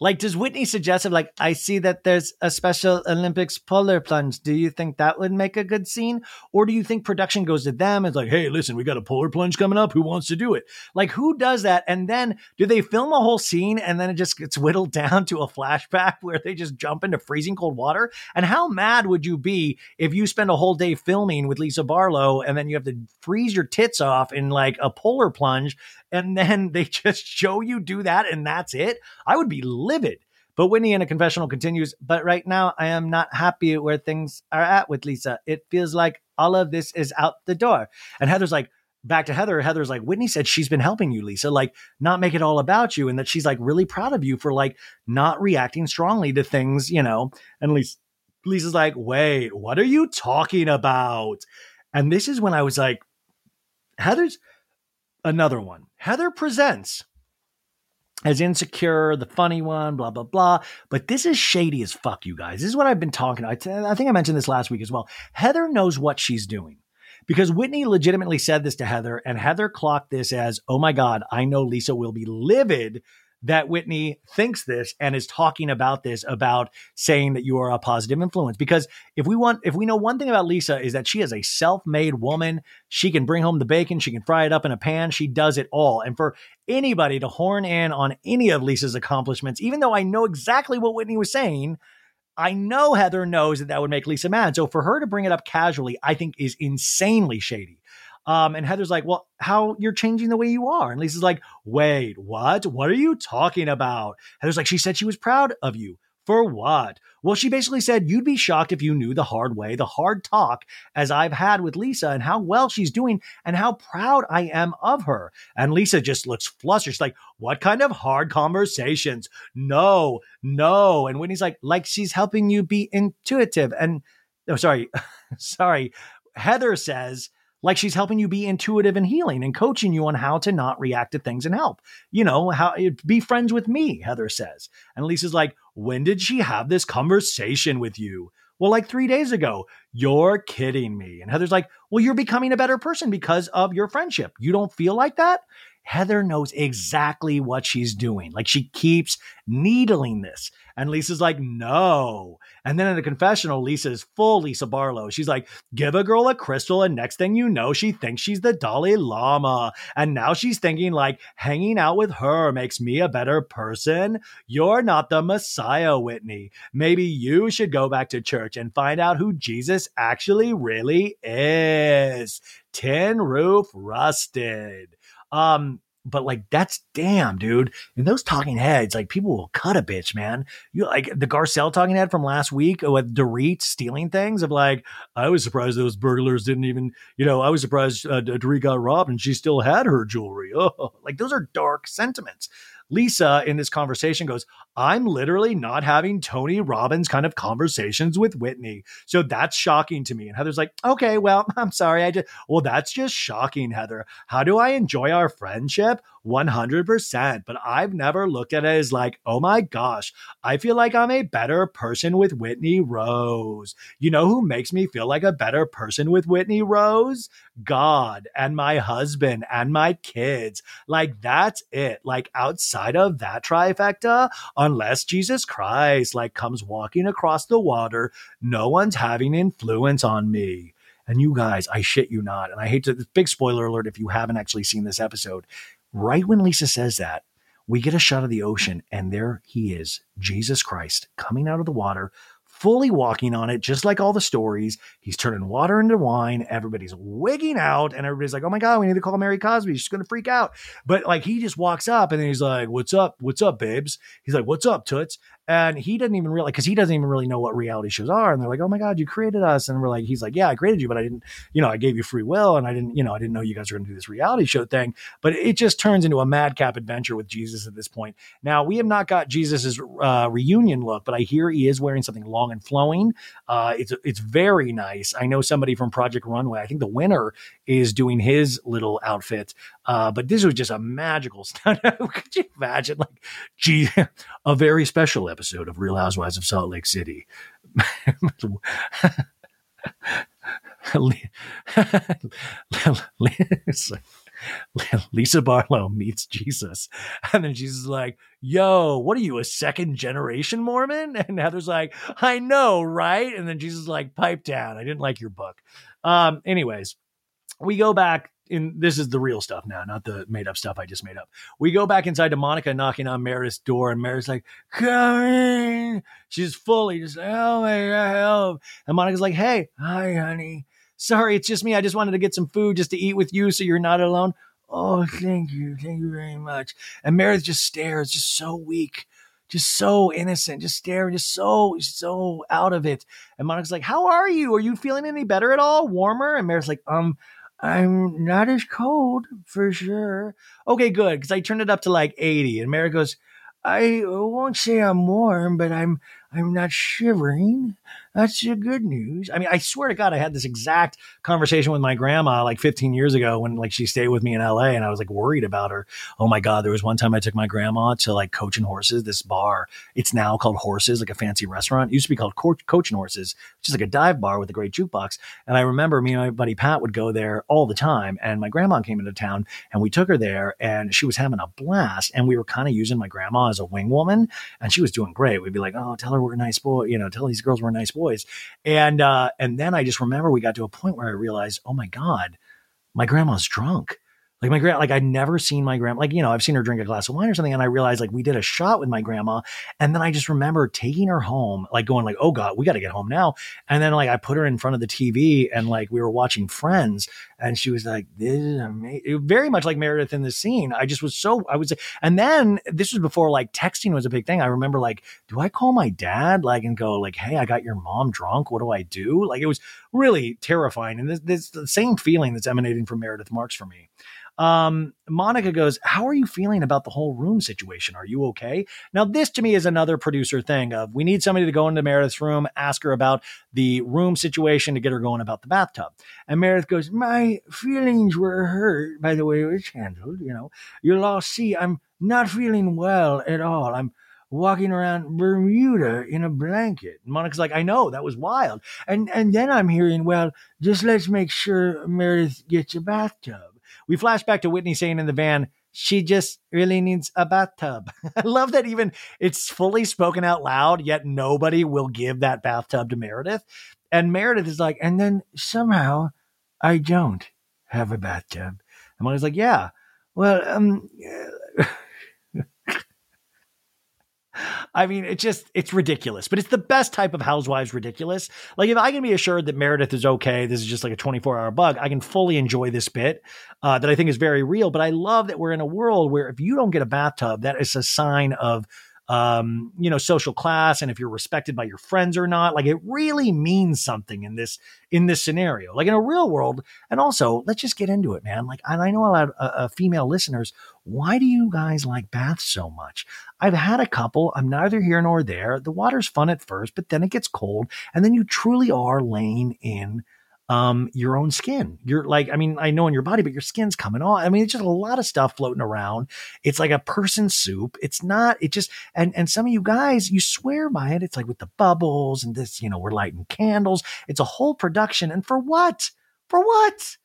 like, does Whitney suggest of like, I see that there's a Special Olympics polar plunge. Do you think that would make a good scene? Or do you think production goes to them and like, hey, listen, we got a polar plunge coming up. Who wants to do it? Like, who does that? And then do they film a whole scene and then it just gets <laughs> whittled down to a flashback <laughs> where they just jump into freezing cold water? And how mad would you be if you spend a whole day filming with Lisa Barlow and then you have to freeze your tits off in like a polar plunge and then <laughs> they just show you do that and that's it, I would be livid. But Whitney in a confessional continues, but right now I am not happy where things are at with Lisa. It feels like all of this is out the door. And Heather's like, back to Heather, Heather's like, Whitney said she's been helping you, Lisa, like not make it all about you. And that she's like really proud of you for like not reacting strongly to things, you know. And Lisa, Lisa's like, wait, what are you talking about? And this is when I was like, Heather's another one. Heather presents as insecure, the funny one, blah, blah, blah. But this is shady as fuck, you guys. This is what I've been talking. I, think I mentioned this last week as well. Heather knows what she's doing because Whitney legitimately said this to Heather, and Heather clocked this as, oh my God, I know Lisa will be livid that Whitney thinks this and is talking about this about saying that you are a positive influence. Because if we want, if we know one thing about Lisa is that she is a self-made woman. She can bring home the bacon, she can fry it up in a pan, she does it all. And for anybody to horn in on any of Lisa's accomplishments, even though I know exactly what Whitney was saying, I know Heather knows that that would make Lisa mad. So for her to bring it up casually, I think is insanely shady. Um, and Heather's like, well, how you're changing the way you are. And Lisa's like, wait, what? What are you talking about? Heather's like, she said she was proud of you. For what? Well, she basically said, You'd be shocked if you knew the hard way, the hard talk, as I've had with Lisa and how well she's doing and how proud I am of her. And Lisa just looks flustered. She's like, What kind of hard conversations? No, no. And Whitney's like, Like she's helping you be intuitive. And, oh, sorry, <laughs> sorry. Heather says, like she's helping you be intuitive and healing and coaching you on how to not react to things and help. You know, how eh, be friends with me, Heather says. And Lisa's like, when did she have this conversation with you? Well, like three days ago. You're kidding me. And Heather's like, well, you're becoming a better person because of your friendship. You don't feel like that? Heather knows exactly what she's doing. Like she keeps needling this. And Lisa's like, no. And then in the confessional, Lisa is full Lisa Barlow. She's like, give a girl a crystal, and next thing you know, she thinks she's the Dalai Lama. And now she's thinking, like, hanging out with her makes me a better person. You're not the Messiah, Whitney. Maybe you should go back to church and find out who Jesus actually really is. Tin roof rusted. Um, but like that's damn, dude. And those talking heads, like people will cut a bitch, man. You like the Garcelle talking head from last week with Dorit stealing things of like, I was surprised those burglars didn't even, you know, I was surprised uh, Dorit got robbed and she still had her jewelry. <laughs> Oh, like those are dark sentiments. Lisa in this conversation goes, I'm literally not having Tony Robbins kind of conversations with Whitney. So that's shocking to me. And Heather's like, okay, well, <laughs> I'm sorry. I just, well, that's just shocking, Heather. How do I enjoy our friendship? 100%. But I've never looked at it as like, oh my gosh, I feel like I'm a better person with Whitney Rose. You know who makes me feel like a better person with Whitney Rose? God and my husband and my kids. Like, that's it. Like, outside of that trifecta, unless Jesus Christ like comes walking across the water, no one's having influence on me. And you guys, I shit you not. And I hate to, big spoiler alert if you haven't actually seen this episode. Right when Lisa says that, we get a shot of the ocean, and there he is, Jesus Christ, coming out of the water, fully walking on it, just like all the stories. He's turning water into wine. Everybody's wigging out, and everybody's like, "Oh my god, we need to call Mary Cosby. She's to freak out." But like, he just walks up, and he's like, "What's up? What's up, babes?" He's like, "What's up, toots?" And he doesn't even realize because he doesn't even really know what reality shows are. And they're like, "Oh my god, you created us!" And we're like, "He's like, yeah, I created you, but I didn't, you know, I gave you free will, and I didn't, you know, I didn't know you guys were going to do this reality show thing." But it just turns into a madcap adventure with Jesus at this point. Now we have not got Jesus's uh, reunion look, but I hear he is wearing something long and flowing. Uh, it's it's very nice. I know somebody from Project Runway. I think the winner is doing his little outfit. Uh, but this was just a magical <laughs> stunt. Could you imagine, like, gee, a very special episode of Real Housewives of Salt Lake City. <laughs> Lisa Barlow meets Jesus. And then Jesus is like, Yo, what are you, a second generation Mormon? And Heather's like, I know, right? And then Jesus is like, Pipe down. I didn't like your book. Um, anyways, we go back in this is the real stuff now, not the made up stuff I just made up. We go back inside to Monica knocking on Meredith's door, and Meredith's like, "Come in." She's fully just help me, help. And Monica's like, "Hey, hi, honey. Sorry, it's just me. I just wanted to get some food just to eat with you, so you're not alone." Oh, thank you, thank you very much. And Meredith just stares, just so weak just so innocent, just staring, just so, so out of it. And Monica's like, How are you? Are you feeling any better at all? Warmer? And Meredith's like, Um, I'm not as cold for sure. Okay, good. Because I turned it up to like 80. And Mary goes, I won't say I'm warm, but I'm I'm not shivering. That's the good news. I mean, I swear to God, I had this exact conversation with my grandma like 15 years ago when like she stayed with me in LA and I was like worried about her. Oh my God. There was one time I took my grandma to like Coach and Horses, this bar. It's now called Horses, like a fancy restaurant. It used to be called Coach and Horses, which is like a dive bar with a great jukebox. And I remember me and my buddy Pat would go there all the time. And my grandma came into town and we took her there and she was having a blast. And we were kind of using my grandma as a wing woman and she was doing great. We'd be like, oh, tell her we're a nice boy, you know, tell these girls we're a nice boys. And uh, and then I just remember we got to a point where I realized, oh my God, my grandma's drunk. Like my grand, like I'd never seen my grandma, like, you know, I've seen her drink a glass of wine or something. And I realized like we did a shot with my grandma. And then I just remember taking her home, like going like, oh God, we got to get home now. And then like I put her in front of the TV and like we were watching Friends and she was like, this is amazing. Very much like Meredith in the scene. I just was so, I was, and then this was before like texting was a big thing. I remember like, do I call my dad like and go like, hey, I got your mom drunk. What do I do? Like it was really terrifying. And this, this the same feeling that's emanating from Meredith Marks for me. Um, Monica goes, How are you feeling about the whole room situation? Are you okay? Now, this to me is another producer thing of we need somebody to go into Meredith's room, ask her about the room situation to get her going about the bathtub. And Meredith goes, My feelings were hurt by the way it was handled. You know, you'll all see I'm not feeling well at all. I'm walking around Bermuda in a blanket. Monica's like, I know, that was wild. And and then I'm hearing, well, just let's make sure Meredith gets a bathtub. We flash back to Whitney saying in the van, she just really needs a bathtub. <laughs> I love that even it's fully spoken out loud, yet nobody will give that bathtub to Meredith. And Meredith is like, and then somehow I don't have a bathtub. And Molly's like, yeah, well, um, I mean, it just, it's ridiculous, but it's the best type of housewives ridiculous. Like, if I can be assured that Meredith is okay, this is just like a 24 hour bug, I can fully enjoy this bit uh, that I think is very real. But I love that we're in a world where if you don't get a bathtub, that is a sign of um, you know, social class and if you're respected by your friends or not. Like it really means something in this in this scenario. Like in a real world, and also let's just get into it, man. Like and I know a lot of uh, uh, female listeners. Why do you guys like baths so much? I've had a couple. I'm neither here nor there. The water's fun at first, but then it gets cold, and then you truly are laying in um, your own skin. You're like, I mean, I know in your body, but your skin's coming off. I mean, it's just a lot of stuff floating around. It's like a person soup. It's not, it just, and, and some of you guys, you swear by it. It's like with the bubbles and this, you know, we're lighting candles. It's a whole production. And for what? For what?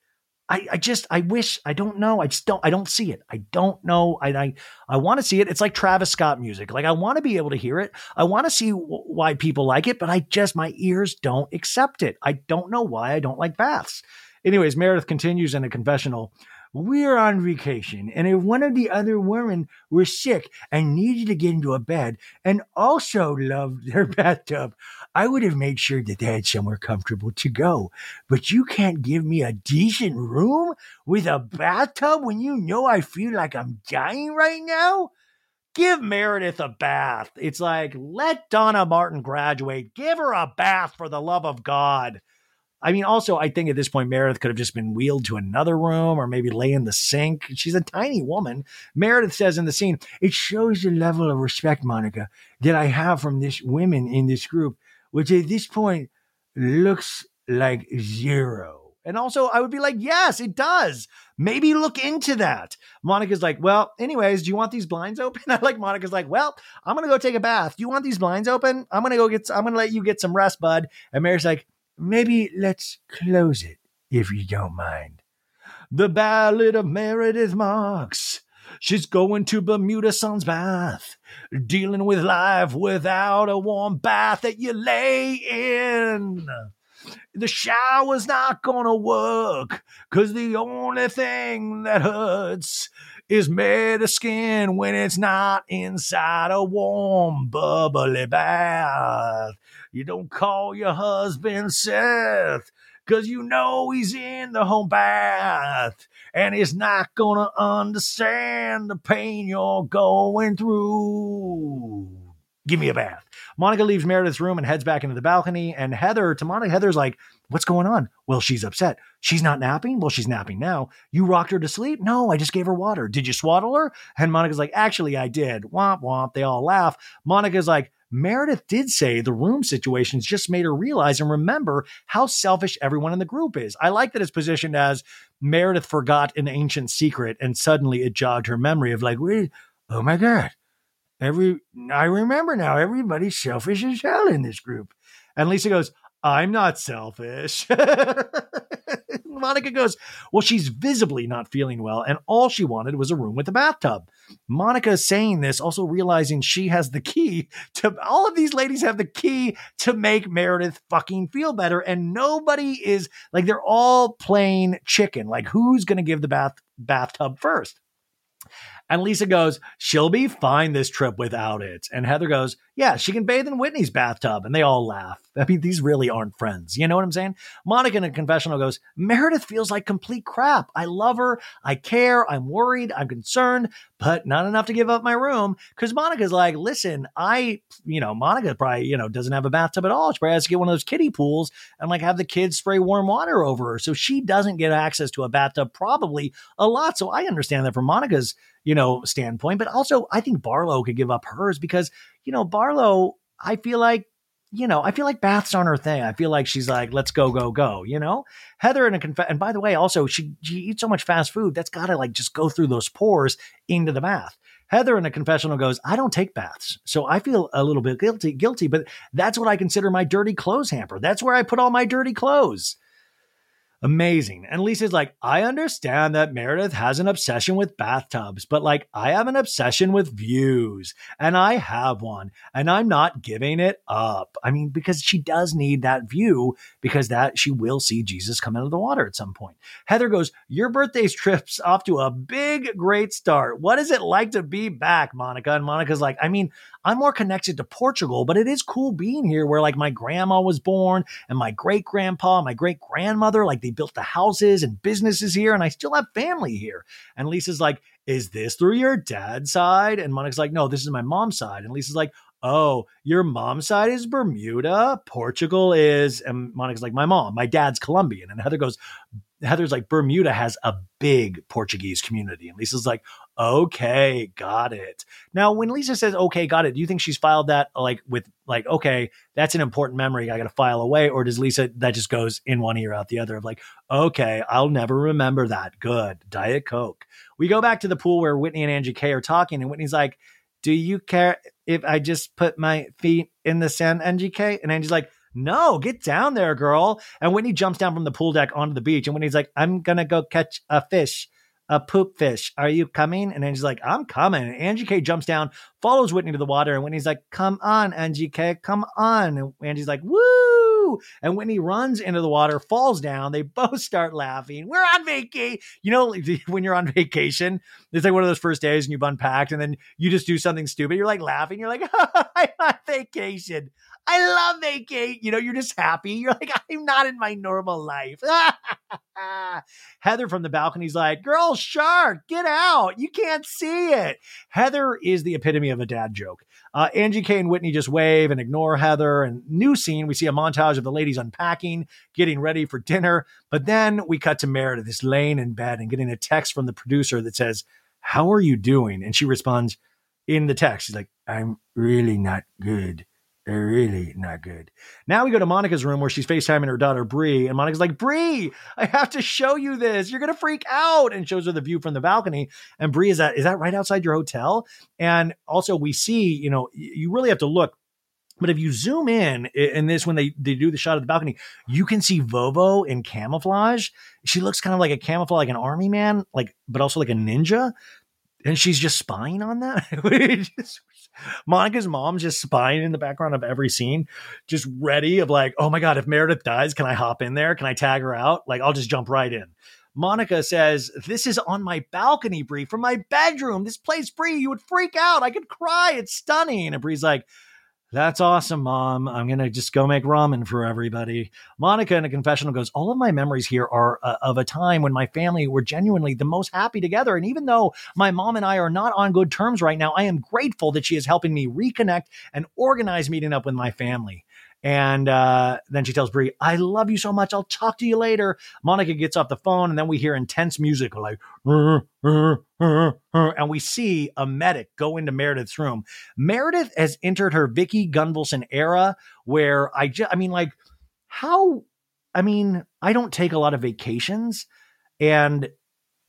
I, I just I wish I don't know I just don't I don't see it. I don't know I I, I want to see it. It's like Travis Scott music. Like I want to be able to hear it. I want to see w- why people like it but I just my ears don't accept it. I don't know why I don't like baths. Anyways Meredith continues in a confessional we're on vacation, and if one of the other women were sick and needed to get into a bed and also loved <laughs> their bathtub, I would have made sure that they had somewhere comfortable to go. But you can't give me a decent room with a bathtub when you know I feel like I'm dying right now? Give Meredith a bath. It's like, let Donna Martin graduate. Give her a bath for the love of God. I mean, also, I think at this point, Meredith could have just been wheeled to another room or maybe lay in the sink. She's a tiny woman. Meredith says in the scene, it shows the level of respect, Monica, that I have from this women in this group, which at this point looks like zero. And also, I would be like, yes, it does. Maybe look into that. Monica's like, well, anyways, do you want these blinds open? <laughs> I like Monica's like, well, I'm gonna go take a bath. Do you want these blinds open? I'm gonna go get. I'm gonna let you get some rest, bud. And Mary's like, maybe let's close it if you don't mind. The Ballad of Meredith Marks. She's going to Bermuda Sun's bath, dealing with life without a warm bath that you lay in. The shower's not gonna work, cause the only thing that hurts is made of skin when it's not inside a warm, bubbly bath. You don't call your husband Seth, cause you know he's in the home bath and he's not gonna understand the pain you're going through. Give me a bath. Monica leaves Meredith's room and heads back into the balcony. And Heather, to Monica, Heather's like, What's going on? Well, she's upset. She's not napping? Well, she's napping now. You rocked her to sleep? No, I just gave her water. Did you swaddle her? And Monica's like, Actually, I did. Womp womp. They all laugh. Monica's like, Meredith did say the room situations just made her realize and remember how selfish everyone in the group is. I like that it's positioned as Meredith forgot an ancient secret and suddenly it jogged her memory of like, wait, oh my God. Every I remember now, everybody's selfish as hell in this group. And Lisa goes, I'm not selfish. <laughs> <laughs> Monica goes, Well, she's visibly not feeling well, and all she wanted was a room with a bathtub. Monica is saying this, also realizing she has the key to all of these ladies have the key to make Meredith fucking feel better. And nobody is like, they're all playing chicken. Like, who's going to give the bath bathtub first? And Lisa goes, she'll be fine this trip without it. And Heather goes, yeah, she can bathe in Whitney's bathtub. And they all laugh. <laughs> I mean, these really aren't friends. You know what I'm saying? Monica in a confessional goes, Meredith feels like complete crap. I love her. I care. I'm worried. I'm concerned, but not enough to give up my room. Cause Monica's like, listen, I, you know, Monica probably, you know, doesn't have a bathtub at all. She probably has to get one of those kiddie pools and like have the kids spray warm water over her. So she doesn't get access to a bathtub probably a lot. So I understand that from Monica's, you know, standpoint, but also I think Barlow could give up hers because, you know, Barlow, I feel like you know, I feel like baths aren't her thing. I feel like she's like, let's go, go, go, you know? Heather in a conf- and by the way, also she she eats so much fast food, that's gotta like just go through those pores into the bath. Heather in a confessional goes, I don't take baths. So I feel a little bit guilty, guilty, but that's what I consider my dirty clothes hamper. That's where I put all my dirty clothes. Amazing. And Lisa's like, I understand that Meredith has an obsession with bathtubs, but like, I have an obsession with views, and I have one, and I'm not giving it up. I mean, because she does need that view, because that she will see Jesus come out of the water at some point. Heather goes, Your birthday's trip's off to a big, great start. What is it like to be back, Monica? And Monica's like, I mean, I'm more connected to Portugal, but it is cool being here where like my grandma was born and my great grandpa, my great grandmother, like they built the houses and businesses here and I still have family here. And Lisa's like, is this through your dad's side? And Monica's like, no, this is my mom's side. And Lisa's like, oh, your mom's side is Bermuda, Portugal is, and Monica's like, my mom, my dad's Colombian. And Heather goes, Heather's like, Bermuda has a big Portuguese community. And Lisa's like, okay, got it. Now, when Lisa says, okay, got it, do you think she's filed that like with like, okay, that's an important memory. I got to file away. Or does Lisa, that just goes in one ear out the other of like, okay, I'll never remember that. Good. Diet Coke. We go back to the pool where Whitney and Angie K are talking. And Whitney's like, do you care if I just put my feet in the sand, Angie K? And Angie's like, no, get down there, girl. And Whitney jumps down from the pool deck onto the beach. And Whitney's like, I'm going to go catch a fish, a poop fish. Are you coming? And Angie's like, I'm coming. And Angie K jumps down, follows Whitney to the water. And Whitney's like, come on, Angie K, come on. And Angie's like, woo. And Whitney runs into the water, falls down. They <laughs> both start laughing. We're on vacation. You know, <laughs> when you're on vacation, it's like one of those first days and you've unpacked and then you just do something stupid. You're like laughing. You're like, <laughs> I'm on vacation. I love vacation. You know, you're just happy. You're like, <laughs> I'm not in my normal life. <laughs> Heather from the balcony's like, girl, shark, get out. You can't see it. Heather is the epitome of a dad joke. Uh, Angie K and Whitney just wave and ignore Heather. And new scene, we see a montage of the ladies unpacking, getting ready for dinner. But then we cut to Meredith, this laying in bed and getting a text from the producer that says, How are you doing? And she responds in the text, she's like, I'm really not good. Really not good. Now we go to Monica's room where she's FaceTiming her daughter Bree, and Monica's like, Bree, I have to show you this. You're gonna freak out, and shows her the view from the balcony. And Bree is that is that right outside your hotel? And also we see, you know, you really have to look. But if you zoom in in this when they, they do the shot of the balcony, you can see Vovo in camouflage. She looks kind of like a camouflage, like an army man, like but also like a ninja. And she's just spying on that. <laughs> Monica's mom's just spying in the background of every scene, just ready of like, oh my God, if Meredith dies, can I hop in there? Can I tag her out? Like, I'll just jump right in. Monica says, This is on my balcony, Bree, from my bedroom. This place, Bree, you would freak out. I could cry. It's stunning. And Bree's like, that's awesome, mom. I'm going to just go make ramen for everybody. Monica in a confessional goes, All of my memories here are uh, of a time when my family were genuinely the most happy together. And even though my mom and I are not on good terms right now, I am grateful that she is helping me reconnect and organize meeting up with my family. And uh, then she tells Bree, I love you so much. I'll talk to you later. Monica gets off the phone, and then we hear intense music like, and we see a medic go into Meredith's room. Meredith has entered her Vicki Gunvalson era where I just, I mean, like, how, I mean, I don't take a lot of vacations. And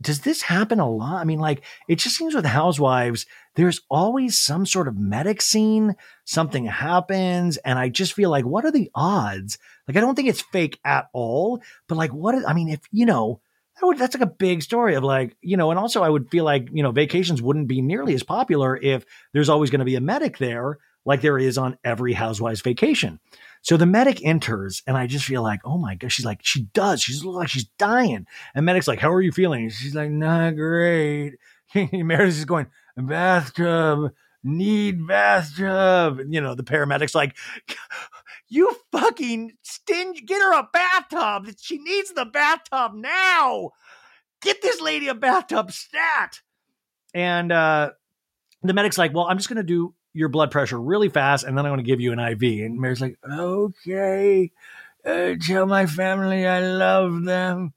does this happen a lot? I mean, like, it just seems with housewives, there's always some sort of medic scene, something happens, and I just feel like, what are the odds? Like, I don't think it's fake at all, but like, what, is, I mean, if, you know, that would, that's like a big story of like, you know, and also I would feel like, you know, vacations wouldn't be nearly as popular if there's always going to be a medic there, like there is on every housewives vacation. So the medic enters, and I just feel like, oh my god, she's like, she does. She's like she's dying. And medic's like, how are you feeling? She's like, not great. <laughs> Meredith is going, bathtub, need bathtub. You know, the paramedic's like, <laughs> you fucking stingy, get her a bathtub. She needs the bathtub now. Get this lady a bathtub stat. And uh the medic's like, well, I'm just gonna do your blood pressure really fast, and then I'm going to give you an IV. And Mary's like, okay, uh, tell my family I love them.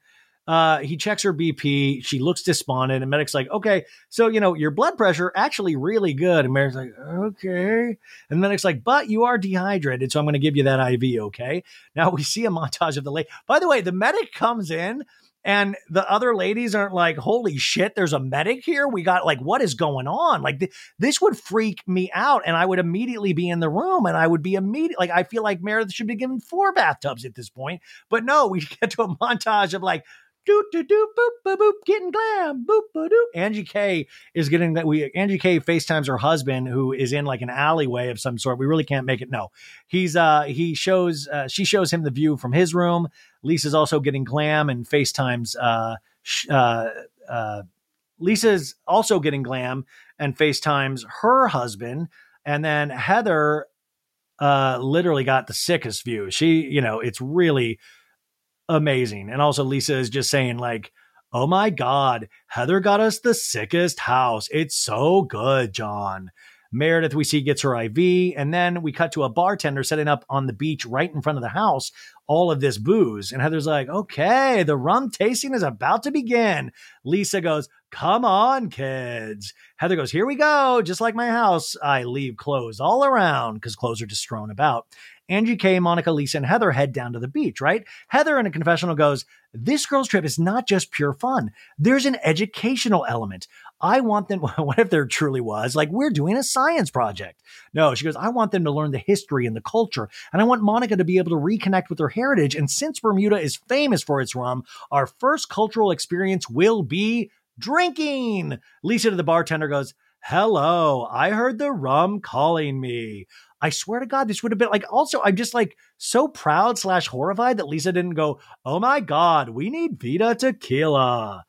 Uh, he checks her BP. She looks despondent, and medic's like, okay, so you know your blood pressure actually really good. And Mary's like, okay, and medic's like, but you are dehydrated, so I'm going to give you that IV. Okay. Now we see a montage of the late. By the way, the medic comes in and the other ladies aren't like, holy shit, there's a medic here. We got like, what is going on? Like, th- this would freak me out. And I would immediately be in the room and I would be immediate. Like, I feel like Meredith should be given four bathtubs at this point. But no, we <laughs> get to a montage of like, doot doot doot boop boop boop getting glam boop boop doop. Angie K is getting that we Angie K FaceTimes her husband who is in like an alleyway of some sort. We really can't make it. No, he's uh he shows uh, she shows him the view from his room. Lisa's also getting glam and FaceTimes uh sh- uh uh Lisa's also getting glam and FaceTimes her husband. And then Heather uh literally got the sickest view. She, you know, it's really amazing. And also Lisa is just saying like, "Oh my god, Heather got us the sickest house. It's so good, John." Meredith, we see, gets her IV, and then we cut to a bartender setting up on the beach right in front of the house all of this booze. And Heather's like, okay, the rum tasting is about to begin. Lisa goes, come on, kids. Heather goes, here we go. Just like my house, I leave clothes all around because clothes are just strewn about. Angie K, Monica, Lisa, and Heather head down to the beach, right? Heather in a confessional goes, This girl's trip is not just pure fun. There's an educational element. I want them, <laughs> what if there truly was? Like, we're doing a science project. No, she goes, I want them to learn the history and the culture. And I want Monica to be able to reconnect with her heritage. And since Bermuda is famous for its rum, our first cultural experience will be drinking. Lisa to the bartender goes, Hello, I heard the rum calling me. I swear to God, this would have been like, also, I'm just like so proud slash horrified that Lisa didn't go, oh my God, we need Vida tequila.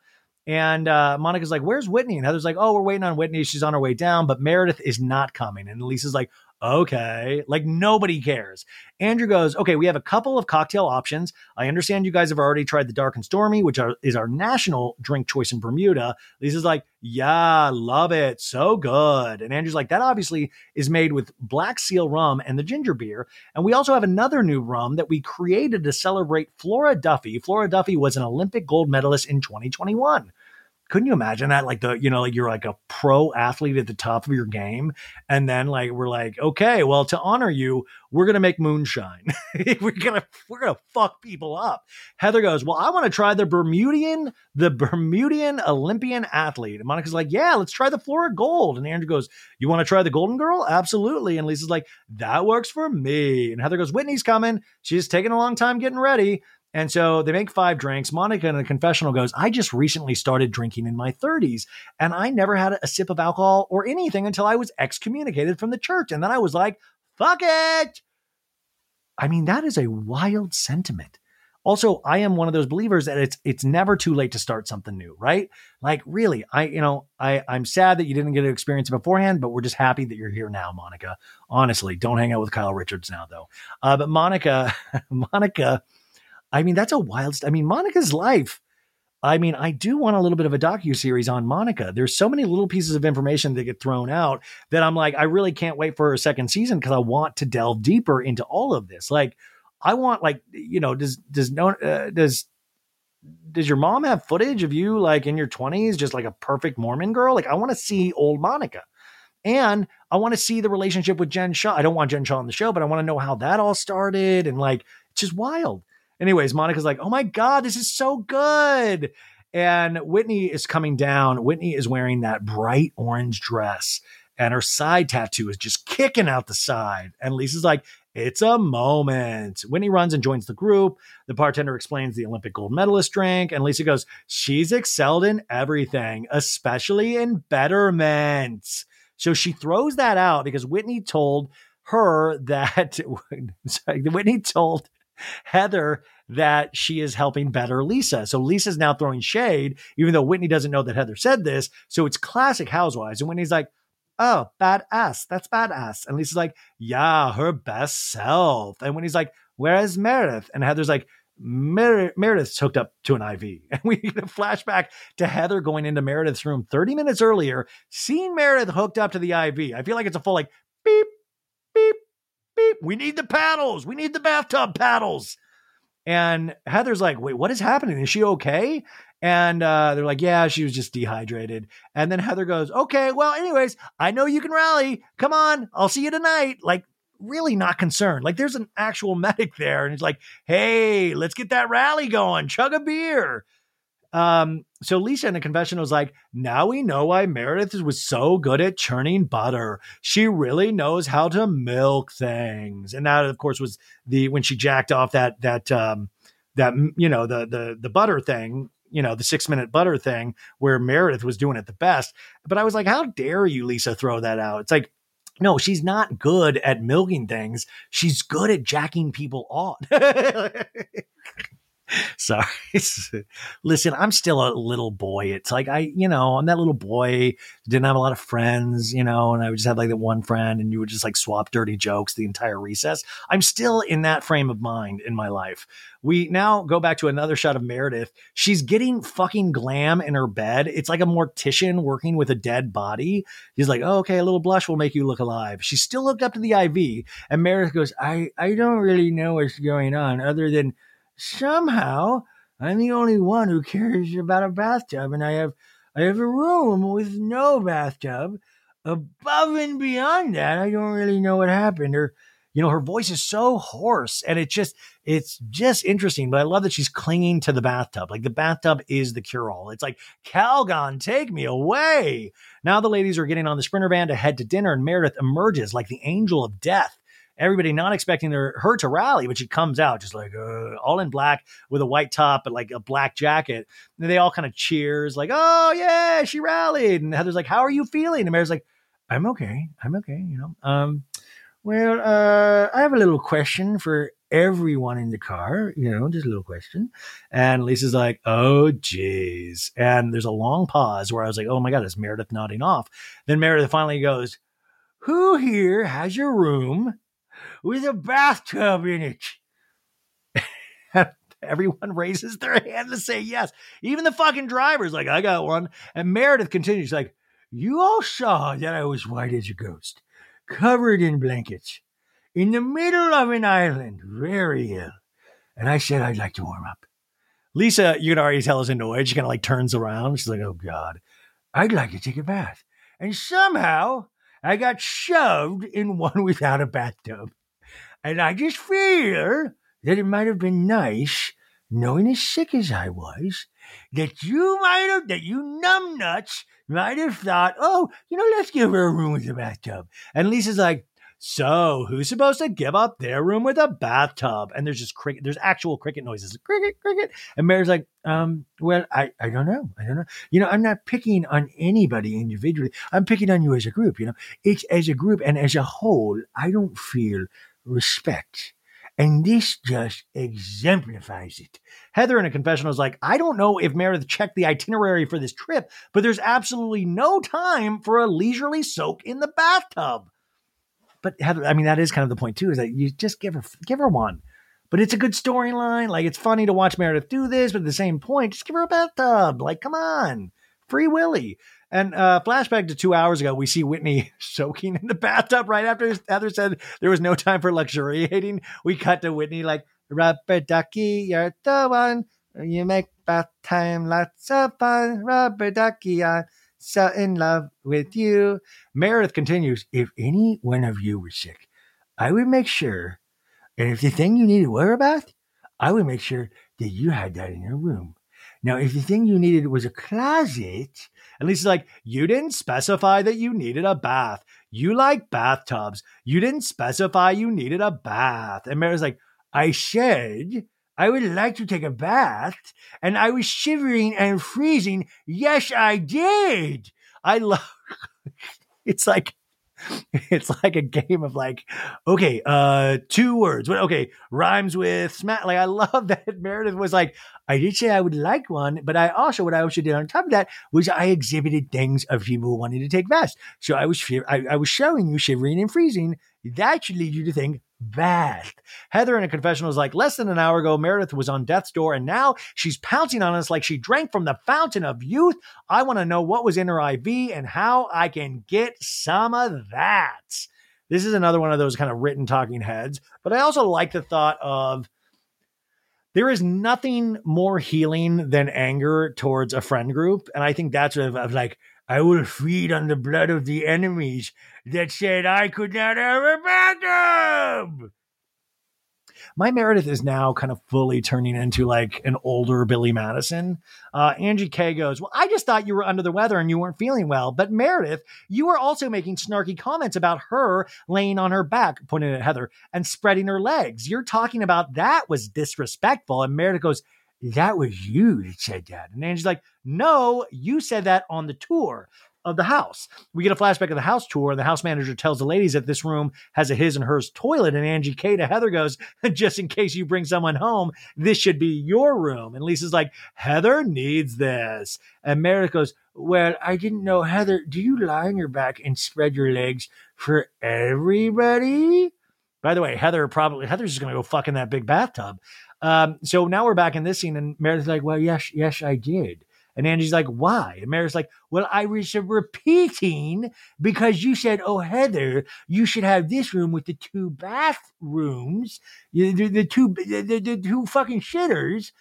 And uh, Monica's like, where's Whitney? And Heather's like, oh, we're waiting on Whitney. She's on her way down, but Meredith is not coming. And Lisa's like, okay. Like nobody cares. Andrew goes, okay, we have a couple of cocktail options. I understand you guys have already tried the Dark and Stormy, which are, is our national drink choice in Bermuda. Lisa's like, yeah, love it. So good. And Andrew's like, that obviously is made with Black Seal rum and the ginger beer. And we also have another new rum that we created to celebrate Flora Duffy. Flora Duffy was an Olympic gold medalist in 2021 couldn't you imagine that? Like the, you know, like you're like a pro athlete at the top of your game. And then like, we're like, okay, well, to honor you, we're going to make moonshine. <laughs> we're going to, we're going to fuck people up. Heather goes, well, I want to try the Bermudian, the Bermudian Olympian athlete. And Monica's like, yeah, let's try the Flora Gold. And Andrew goes, you want to try the Golden Girl? Absolutely. And Lisa's like, that works for me. And Heather goes, Whitney's coming. She's taking a long time getting ready. And so they make five drinks. Monica in the confessional goes, I just recently started drinking in my 30s, and I never had a sip of alcohol or anything until I was excommunicated from the church. And then I was like, fuck it. I mean, that is a wild sentiment. Also, I am one of those believers that it's it's never too late to start something new, right? Like really, I you know, I I'm sad that you didn't get to experience it beforehand, but we're just happy that you're here now, Monica. Honestly, don't hang out with Kyle Richards now though. Uh, but Monica, <laughs> Monica I mean, that's a wild. St- I mean, Monica's life. I mean, I do want a little bit of a docu series on Monica. There's so many little pieces of information that get thrown out that I'm like, I really can't wait for a second season because I want to delve deeper into all of this. Like, I want like you know does does no uh, does does your mom have footage of you like in your 20s just like a perfect mormon girl like i want to see old monica and i want to see the relationship with Jen Shah. i don't want Jen Shah on the show but i want to know how that all started and like it's just wild anyways monica's like oh my god this is so good and whitney is coming down whitney is wearing that bright orange dress and her side tattoo is just kicking out the side and lisa's like it's a moment. Whitney runs and joins the group. The bartender explains the Olympic gold medalist drink, and Lisa goes, She's excelled in everything, especially in betterment. So she throws that out because Whitney told her <laughs> that Whitney told Heather that she is helping better Lisa. So Lisa's now throwing shade, even though Whitney doesn't know that Heather said this. So it's classic housewives. And Whitney's like, oh, badass. That's badass. And Lisa's like, yeah, her best self. And when he's like, where is Meredith? And Heather's like, Mer- Meredith's hooked up to an IV. <laughs> And we get a flashback to Heather going into Meredith's room 30 minutes earlier, seeing Meredith hooked up to the IV. I feel like it's a full like beep, beep. We need the paddles. We need the bathtub paddles. And Heather's like, wait, what is happening? Is she okay? And uh, they're like, yeah, she was just dehydrated. And then Heather goes, okay, well, anyways, I know you can rally. Come on, I'll see you tonight. Like, really not concerned. Like, there's an actual <laughs> medic there. And he's like, hey, let's get that rally going. Chug a beer. Um, so Lisa in the confession was like, now we know why Meredith was so good at churning butter. She really knows how to milk things. And that, of course, was the when she jacked off that that um that you know the the the butter thing you know, the six minute butter thing where Meredith was doing it the best. But I was like, how dare you, Lisa, throw that out? It's like, no, she's not good at milking things. She's good at jacking people on. <laughs> <laughs> Sorry. <laughs> Listen, I'm still a little boy. It's like I, you know, I'm that little boy, didn't have a lot of friends, you know, and I would just have like that one friend and you would just like swap dirty jokes the entire recess. I'm still in that frame of mind in my life. We now go back to another shot of Meredith. She's getting fucking glam in her bed. It's like a mortician working with a dead body. He's like, oh, okay, a little blush will make you look alive. She's still hooked up to the IV. And Meredith goes, I, I don't really know what's going on other than somehow I'm the only one who cares about a bathtub, and I have I have a room with no bathtub. Above and beyond that, I don't really know what happened. Or, you know, her voice is so hoarse, and it just it's just interesting. But I love that she's clinging to the bathtub. Like the bathtub is the cure all. It's like Calgon, take me away. Now the ladies are getting on the sprinter van to head to dinner, and Meredith emerges like the angel of death everybody not expecting her, her to rally, but she comes out just like uh, all in black with a white top and like a black jacket. And they all kind of cheers, like, oh, yeah, she rallied. And Heather's like, how are you feeling? And Mary's like, I'm okay. I'm okay. You know, um, well, uh, I have a little question for everyone in the car, you know, just a little question. And Lisa's like, oh, geez. And there's a long pause where I was like, oh my God, is Meredith nodding off? Then Meredith finally goes, who here has your room with a bathtub in it. <laughs> Everyone raises their hand to say yes. Even the fucking driver's like, I got one. And Meredith continues, like, You all saw that I was white as a ghost, covered in blankets, in the middle of an island, very ill. And I said I'd like to warm up. Lisa, you can already tell is annoyed. She kind of like turns around. She's like, Oh God, I'd like to take a bath. And somehow I got shoved in one <laughs> without a bathtub. And I just feel that it might have been nice, knowing as sick as I was, that you might have, that you numbnuts might have thought, oh, you know, let's give her a room with a bathtub. And Lisa's like, so who's supposed to give up their room with a bathtub? And there's just cricket, there's actual cricket noises, cricket, cricket. And Mary's like, um, well, I, I don't know. I don't know. You know, I'm not picking on anybody individually. I'm picking on you as a group, you know, it's as a group and as a whole, I don't feel respect. And this just exemplifies it. Heather in a confessional is like, I don't know if Meredith checked the itinerary for this trip, but there's absolutely no time for a leisurely soak in the bathtub. But I mean, that is kind of the point too, is that you just give her give her one. but it's a good storyline. Like it's funny to watch Meredith do this, but at the same point, just give her a bathtub. Like, come on, free Willy. And uh, flashback to two hours ago, we see Whitney <laughs> soaking in the bathtub right after Heather said there was no time for luxuriating. We cut to Whitney like, Rubber ducky, you're the one. You make bath time lots of fun. Rubber ducky, so in love with you. Meredith continues, if any one of you were sick, I would make sure, and if the thing you needed were a bath, I would make sure that you had that in your room. Now, if the thing you needed was a closet, at least like, you didn't specify that you needed a bath. You like bathtubs. You didn't specify you needed a bath. And Mary's like, I said I would like to take a bath, and I was shivering and freezing. Yes, I did. I love. <laughs> it's like <laughs> it's like a game of like, okay, uh, two words. Okay, rhymes with smack. Like I love <laughs> that Meredith was like, I did say I would like one, but I also what I also did on top of that was I exhibited things of people wanting to take baths. So I was I, I was showing you shivering and freezing. That should lead you to think bad. Heather in a confessional was like, less than an hour ago, Meredith was on death's door, and now she's pouncing on us like she drank from the fountain of youth. I want to know what was in her IV and how I can get some of that. This is another one of those kind of written talking heads, but I also like the thought of there is nothing more healing than anger towards a friend group. And I think that's of, of like, I will feed on the blood of the enemies that said I could not ever a bathroom. My Meredith is now kind of fully turning into like an older Billy Madison. Uh, Angie K goes, Well, I just thought you were under the weather and you weren't feeling well. But Meredith, you were also making snarky comments about her laying on her back, pointing at Heather, and spreading her legs. You're talking about that was disrespectful. And Meredith goes, That was you that said that. And Angie's like, No, you said that on the tour of the house. We get a flashback of the house tour, and the house manager tells the ladies that this room has a his and hers toilet. And Angie K to Heather goes, <laughs> just in case you bring someone home, this should be your room. And Lisa's like, Heather needs this. And Meredith goes, Well, I didn't know, Heather, do you lie on your back and spread your legs for everybody? By the way, Heather probably Heather's just gonna go fuck in that big bathtub. Um, so now we're back in this scene, and Meredith's like, Well, yes, yes, I did. And Angie's like, why? And Mary's like, well, I was repeating because you said, oh, Heather, you should have this room with the two bathrooms, the, the, the two, the, the, two fucking shitters,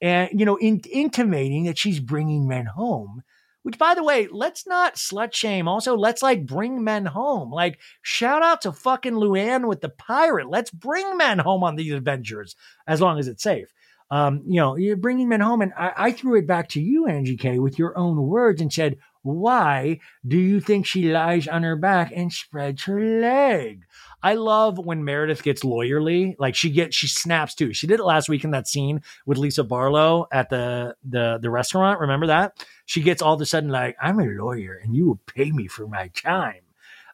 and, you know, in, intimating that she's bringing men home. Which, by the way, let's not slut shame. Also, let's like bring men home. Like, shout out to fucking Luann with the pirate. Let's bring men home on these adventures as long as it's safe um, you know, you're bringing men home. And I, I threw it back to you, Angie K, with your own words and said, why do you think she lies on her back and spreads her leg? I love when Meredith gets lawyerly. Like she gets, she snaps too. She did it last week in that scene with Lisa Barlow at the the the restaurant. Remember that? She gets all of a sudden like, I'm a lawyer and you will pay me for my time.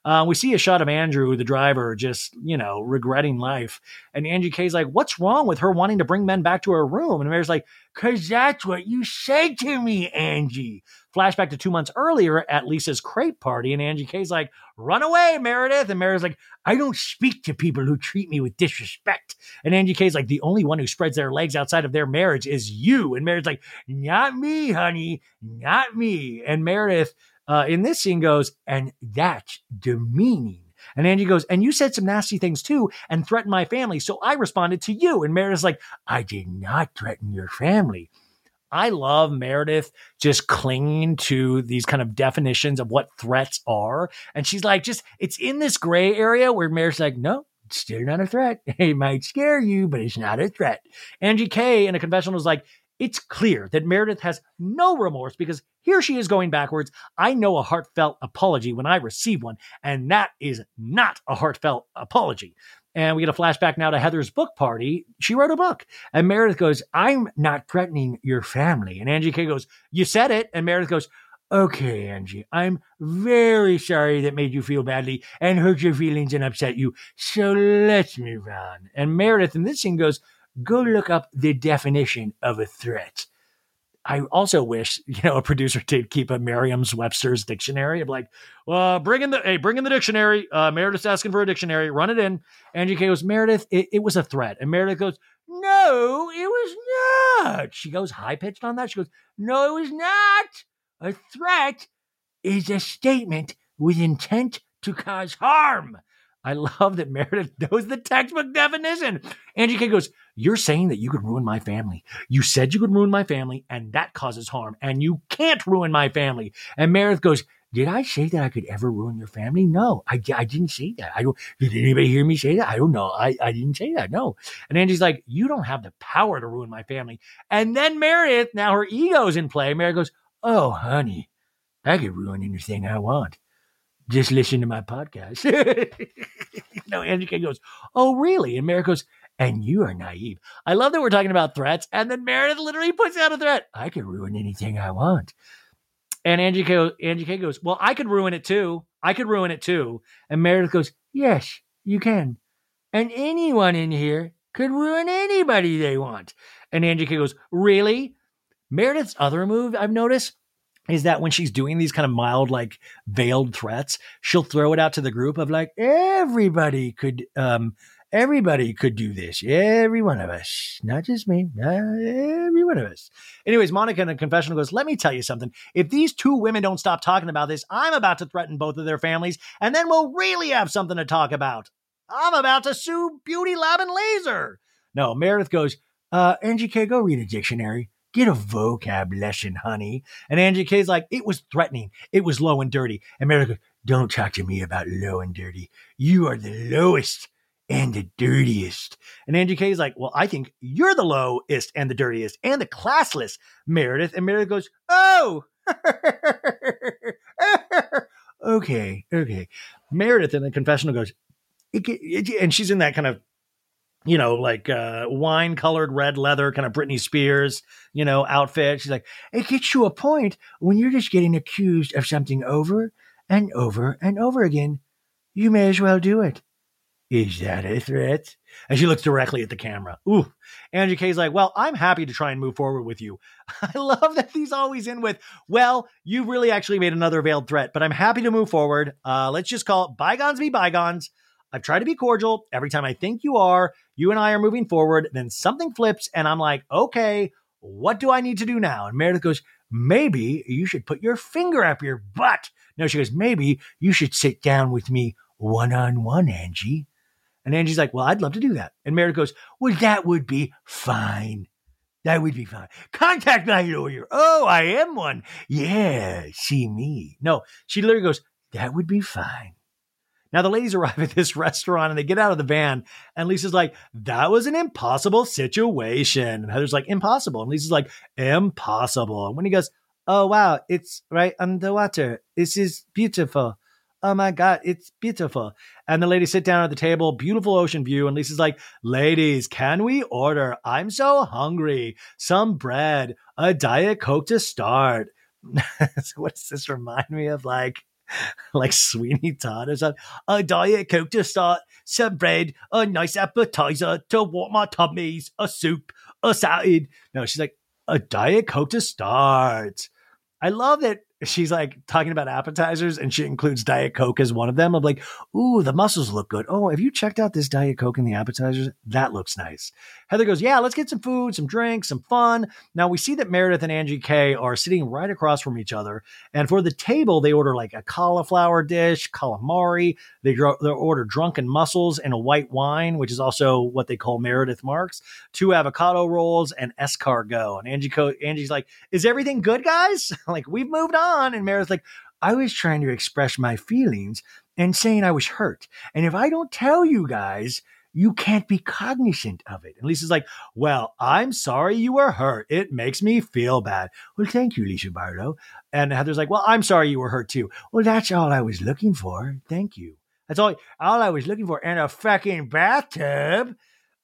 Uh, we see a shot of Andrew, the driver, just, you know, regretting life. And Angie K's like, what's wrong with her wanting to bring men back to her room? And Mary's like, because that's what you said to me, Angie. Flashback to two months earlier at Lisa's crepe party. And Angie K's like, run away, Meredith. And Meredith's like, I don't speak to people who treat me with disrespect. And Angie K's like, the only one who spreads their legs outside of their marriage is you. And Meredith's like, not me, honey, not me. And Meredith uh, in this scene goes, and that's demeaning. And Angie goes, and you said some nasty things too and threatened my family. So I responded to you. And Meredith's like, I did not threaten your family. I love Meredith just clinging to these kind of definitions of what threats are. And she's like, just, it's in this gray area where Meredith's like, no, it's still not a threat. <laughs> It might scare you, but it's not a threat. Angie K in a confessional was like, it's clear that Meredith has no remorse because here she is going backwards. I know a heartfelt apology when I receive one, and that is not a heartfelt apology. And we get a flashback now to Heather's book party. She wrote a book. And Meredith goes, I'm not threatening your family. And Angie K goes, You said it. And Meredith goes, Okay, Angie, I'm very sorry that made you feel badly and hurt your feelings and upset you. So let's move on. And Meredith in this scene goes, Go look up the definition of a threat. I also wish, you know, a producer did keep a Merriam-Webster's dictionary. of like, uh, bring in the, hey, bring in the dictionary. Uh, Meredith's asking for a dictionary. Run it in. Angie K goes, Meredith, it, it was a threat. And Meredith goes, No, it was not. She goes high pitched on that. She goes, No, it was not. A threat is a statement with intent to cause harm. I love that Meredith <laughs> knows the textbook definition. Angie K goes, You're saying that you could ruin my family. You said you could ruin my family, and that causes harm, and you can't ruin my family. And Meredith goes, Did I say that I could ever ruin your family? No, I, I didn't say that. I don't, did anybody hear me say that? I don't know. I, I didn't say that. No. And Angie's like, You don't have the power to ruin my family. And then Meredith, now her ego's in play. Meredith goes, Oh, honey, I could ruin anything I want just listen to my podcast. <laughs> you know, Angie K goes, Oh, really? And Meredith goes, And you are naive. I love that we're talking about threats. And then Meredith literally puts out a threat. I can ruin anything I want. And Angie K, Angie K goes, Well, I could ruin it too. I could ruin it too. And Meredith goes, Yes, you can. And anyone in here could ruin anybody they want. And Angie K goes, Really? Meredith's other move I've noticed is that when she's doing these kind of mild, like veiled threats, she'll throw it out to the group of like, everybody could, um, everybody could do this. Every one of us, not just me, every one of us. Anyways, Monica in a confessional goes, let me tell you something. If these two women don't stop talking about this, I'm about to threaten both of their families and then we'll really have something to talk about. I'm about to sue Beauty Lab and Laser. No, Meredith goes, uh, Angie K, go read a dictionary. Get a vocab lesson, honey. And Angie K's like, it was threatening. It was low and dirty. And Meredith goes, don't talk to me about low and dirty. You are the lowest and the dirtiest. And Angie K's like, well, I think you're the lowest and the dirtiest and the classless, Meredith. And Meredith goes, oh, <laughs> okay, okay. Meredith in the confessional goes, and she's in that kind of you know, like uh, wine colored red leather, kind of Britney Spears, you know, outfit. She's like, it gets to a point when you're just getting accused of something over and over and over again. You may as well do it. Is that a threat? And she looks directly at the camera. Ooh. Angie K's like, well, I'm happy to try and move forward with you. <laughs> I love that he's always in with, well, you really actually made another veiled threat, but I'm happy to move forward. Uh, let's just call it bygones be bygones. I've tried to be cordial. Every time I think you are, you and I are moving forward. Then something flips, and I'm like, okay, what do I need to do now? And Meredith goes, maybe you should put your finger up your butt. No, she goes, maybe you should sit down with me one on one, Angie. And Angie's like, well, I'd love to do that. And Meredith goes, well, that would be fine. That would be fine. Contact my lawyer. Oh, I am one. Yeah, see me. No, she literally goes, that would be fine. Now the ladies <laughs> arrive at this restaurant and they get out of the van, and Lisa's like, "That was an impossible situation." And Heather's like, "Impossible," and Lisa's like, "Impossible." And Whitney goes, "Oh wow, it's right underwater. This is beautiful." Oh my God, it's beautiful. And the ladies sit down at the table, beautiful ocean view. And Lisa's like, Ladies, can we order? I'm so hungry. Some bread, a Diet Coke to start. <laughs> so what does this remind me of? Like, <laughs> like Sweeney Todd or something. A diet coke to start, some bread, a nice appetizer to warm my tummies, a soup, a salad. No, she's like, a diet coke to start. I love that she's like talking about appetizers and she includes Diet Coke as one of them. I'm like, ooh, the mussels look good. Oh, have you checked out this Diet Coke in the appetizers? That looks nice. Heather goes, yeah, let's get some food, some drinks, some fun. Now we see that Meredith and Angie K are sitting right across from each other. And for the table, they order like a cauliflower dish, calamari. They, they order drunken mussels and a white wine, which is also what they call Meredith Marks, two avocado rolls and escargot. And Angie Co- Angie's like, is everything good, guys? <laughs> like, we've moved on on? And Meredith's like, I was trying to express my feelings and saying I was hurt. And if I don't tell you guys, you can't be cognizant of it. And Lisa's like, Well, I'm sorry you were hurt. It makes me feel bad. Well, thank you, Lisa Barlow. And Heather's like, Well, I'm sorry you were hurt too. Well, that's all I was looking for. Thank you. That's all, all I was looking for. in a fucking bathtub.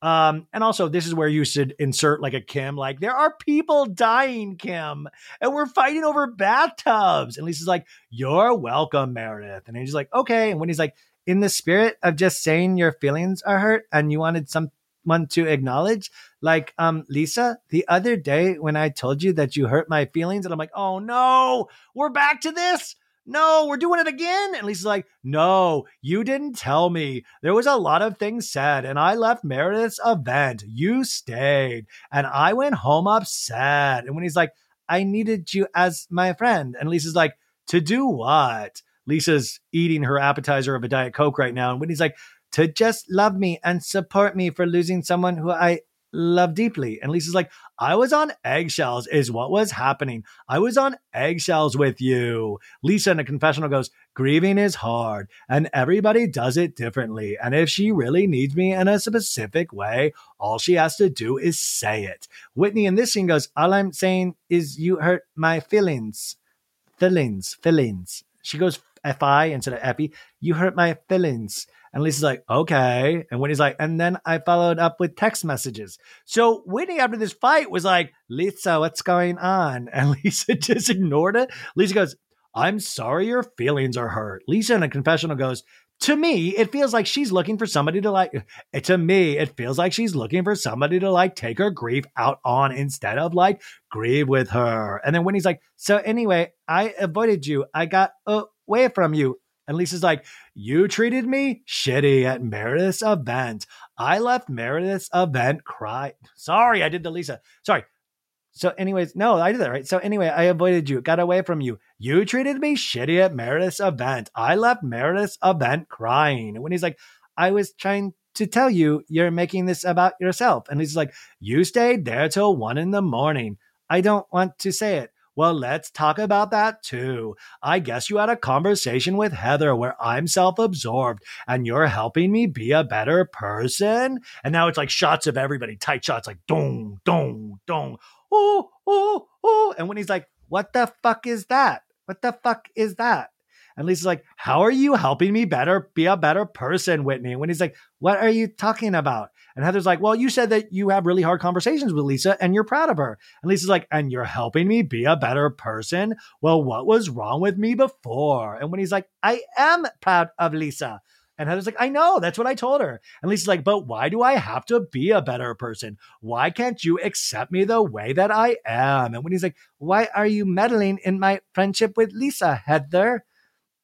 Um, and also, this is where you should insert like a Kim, like, there are people dying, Kim, and we're fighting over bathtubs. And Lisa's like, You're welcome, Meredith. And he's like, Okay. And Whitney's like, In the spirit of just saying your feelings are hurt and you wanted someone to acknowledge, like, um, Lisa, the other day when I told you that you hurt my feelings, and I'm like, Oh no, we're back to this. No, we're doing it again. And Lisa's like, no, you didn't tell me. There was a lot of things said, and I left Meredith's event. You stayed, and I went home upset. And Whitney's like, I needed you as my friend, and Lisa's like, to do what? Lisa's eating her appetizer of a Diet Coke right now. And Whitney's like, to just love me and support me for losing someone who I love deeply. And Lisa's like, I was on eggshells, is what was happening. I was on eggshells with you. Lisa in a confessional goes, Grieving is hard, and everybody does it differently. And if she really needs me in a specific way, all she has to do is say it. Whitney in this scene goes, All I'm saying is you hurt my feelings. Feelings, feelings. She goes F-I instead of Epi. You hurt my feelings. And Lisa's like, okay. And Whitney's like, and then I followed up with text messages. So Whitney, after this fight, was like, Lisa, what's going on? <laughs> And Lisa just ignored it. Lisa goes, I'm sorry your feelings are hurt. Lisa in a confessional goes, to me, it feels like she's looking for somebody to like. <laughs> To me, it feels like she's looking for somebody to like take her grief out on instead of like grieve with her. And then Whitney's like, so anyway, I avoided you. I got away from you. And Lisa's like, You treated me shitty at Meredith's event. I left Meredith's event cry. Sorry, I did the Lisa. Sorry. So, anyways, no, I did that right. So, anyway, I avoided you, got away from you. You treated me shitty at Meredith's event. I left Meredith's event crying. Whitney's like, I was trying to tell you, you're making this about yourself. And he's like, You stayed there till one in the morning. I don't want to say it. Well, let's talk about that too. I guess you had a conversation with Heather where I'm self absorbed and you're helping me be a better person. And now it's like shots of everybody, tight shots, like dong, dong, dong, oh, oh, oh. And Whitney's like, what the fuck is that? What the fuck is that? And Lisa's like, How are you helping me better be a better person, Whitney? And Whitney's like, What are you talking about? And Heather's like, Well, you said that you have really hard conversations with Lisa and you're proud of her. And Lisa's like, And you're helping me be a better person? Well, what was wrong with me before? And Whitney's like, I am proud of Lisa. And Heather's like, I know, that's what I told her. And Lisa's like, but why do I have to be a better person? Why can't you accept me the way that I am? And Whitney's like, why are you meddling in my friendship with Lisa, Heather?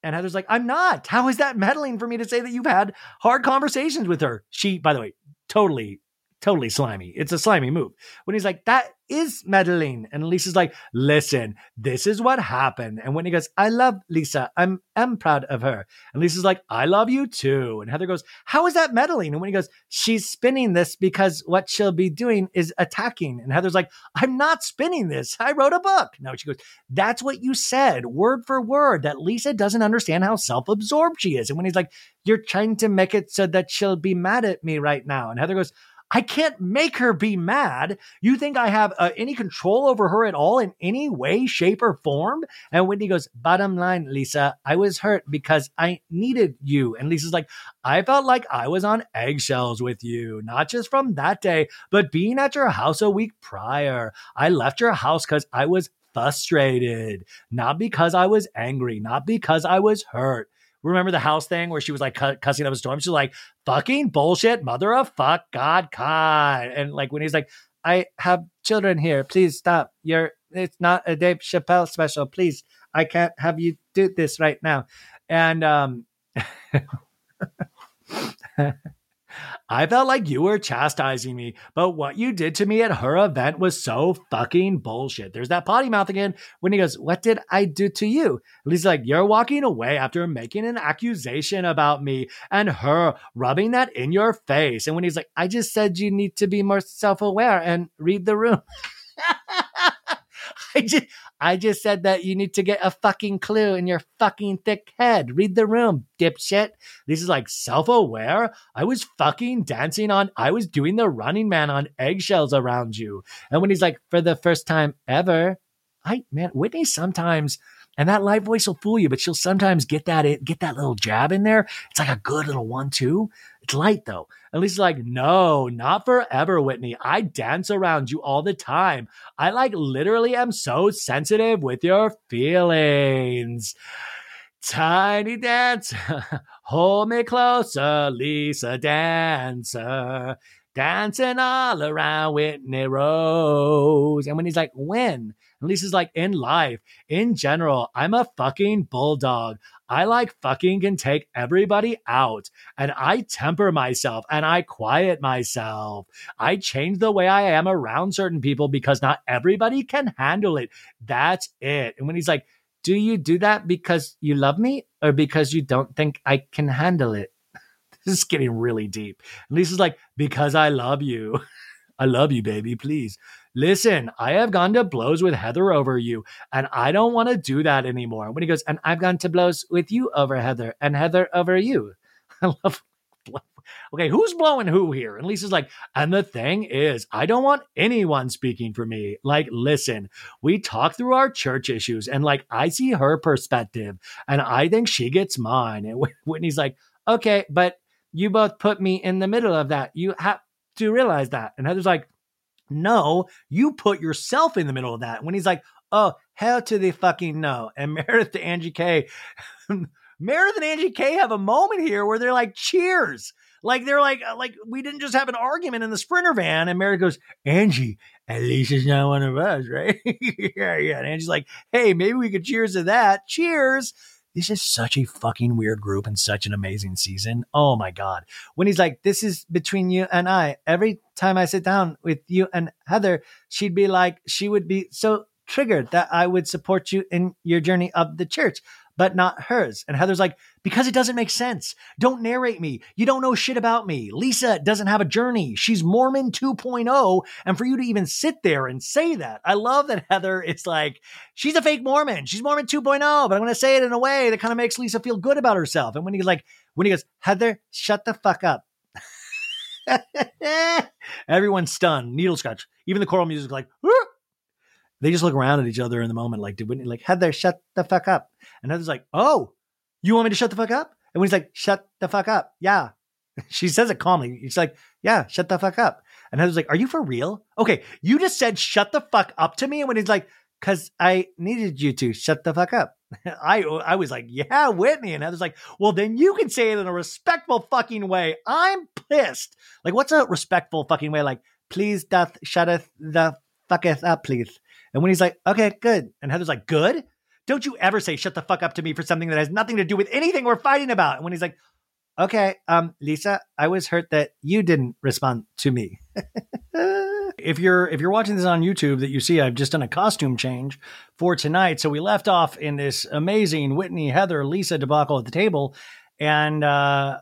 And Heather's like, I'm not. How is that meddling for me to say that you've had hard conversations with her? She, by the way, totally totally slimy. It's a slimy move. Whitney's like, that is meddling. And Lisa's like, listen, this is what happened. And Whitney goes, I love Lisa. I'm am proud of her. And Lisa's like, I love you too. And Heather goes, How is that meddling? And Whitney goes, She's spinning this because what she'll be doing is attacking. And Heather's like, I'm not spinning this. I wrote a book. No, she goes, That's what you said, word for word, that Lisa doesn't understand how self-absorbed she is. And Whitney's like, You're trying to make it so that she'll be mad at me right now. And Heather goes, I can't make her be mad. You think I have uh, any control over her at all in any way, shape, or form? And Whitney goes, Bottom line, Lisa, I was hurt because I needed you. And Lisa's like, I felt like I was on eggshells with you, not just from that day, but being at your house a week prior. I left your house because I was frustrated, not because I was angry, not because I was hurt. Remember the house thing where she was like cussing up a storm? She's like, fucking bullshit, mother of fuck, God, God. And like Whitney's like, I have children here, please stop. You're, it's not a Dave Chappelle special. Please, I can't have you do this right now. And, um, <laughs> I felt like you were chastising me, but what you did to me at her event was so fucking bullshit. There's that potty mouth again Whitney goes, What did I do to you? And he's like, You're walking away after making an accusation about me and her rubbing that in your face. And Whitney's like, I just said you need to be more self aware and read the room. <laughs> I just I just said that you need to get a fucking clue in your fucking thick head. Read the room, dipshit. This is like self aware. I was fucking dancing on, I was doing the running man on eggshells around you. And Whitney's like, for the first time ever, I, man, Whitney sometimes, and that live voice will fool you, but she'll sometimes get that, get that little jab in there. It's like a good little one, two. It's light though. At least like, no, not forever, Whitney. I dance around you all the time. I like literally am so sensitive with your feelings. Tiny dancer, <laughs> hold me closer, Lisa dancer. dancing all around Whitney Rose. And Whitney's like, when? Lisa's like, in life, in general, I'm a fucking bulldog. I like fucking can take everybody out and I temper myself and I quiet myself. I change the way I am around certain people because not everybody can handle it. That's it. And Whitney's like, do you do that because you love me or because you don't think I can handle it? <laughs> This is getting really deep. And Lisa's like, because I love you. <laughs> I love you, baby. Please listen, I have gone to blows with Heather over you, and I don't want to do that anymore. Whitney goes, and I've gone to blows with you over Heather, and Heather over you. <laughs> I love. Okay, who's blowing who here? And Lisa's like, and the thing is, I don't want anyone speaking for me. Like, listen, we talk through our church issues, and like, I see her perspective, and I think she gets mine. And Whitney's like, okay, but you both put me in the middle of that. You have to realize that. And Heather's like, no, you put yourself in the middle of that. Whitney's like, oh, hell to the fucking no. <laughs> And Meredith to Angie K. <laughs> Meredith and Angie K have a moment here where they're like, cheers. Like they're like, uh, like we didn't just have an argument in the sprinter van. And Meredith goes, Angie, at least it's not one of us, <laughs> right? yeah, yeah. And Angie's like, hey, maybe we could cheers to that. Cheers this is such a fucking weird group and such an amazing season. Oh my God. Whitney's like, this is between you and I, every time I sit down with you and Heather, she'd be like, she would be so triggered that I would support you in your journey of the church but not hers. And Heather's like, because it doesn't make sense. Don't narrate me. You don't know shit about me. Lisa doesn't have a journey. She's Mormon 2.0. And for you to even sit there and say that, I love that Heather, it's like, she's a fake Mormon. She's Mormon 2.0, but I'm going to say it in a way that kind of makes Lisa feel good about herself. And Whitney's like, Whitney goes, Heather, shut the fuck up. <laughs> Everyone's stunned. Needle scratch. Even the choral music, like, they just look around at each other in the moment, like, did Whitney like Heather shut the fuck up? And Heather's like, oh, you want me to shut the fuck up? And Whitney's like, shut the fuck up, yeah. <laughs> She says it calmly. She's like, yeah, shut the fuck up. And Heather's like, are you for real? Okay, you just said shut the fuck up to me. And Whitney's like, because I needed you to shut the fuck up. <laughs> I I was like, yeah, Whitney. And Heather's like, well, then you can say it in a respectful fucking way. I'm pissed. Like, what's a respectful fucking way? Like, please doth shutteth the fucketh up, please. And Whitney's like, okay, good. And Heather's like, good? Don't you ever say shut the fuck up to me for something that has nothing to do with anything we're fighting about. And Whitney's like, okay, um, Lisa, I was hurt that you didn't respond to me. <laughs> if you're if you're watching this on YouTube that you see I've just done a costume change for tonight. So we left off in this amazing Whitney, Heather, Lisa debacle at the table. And uh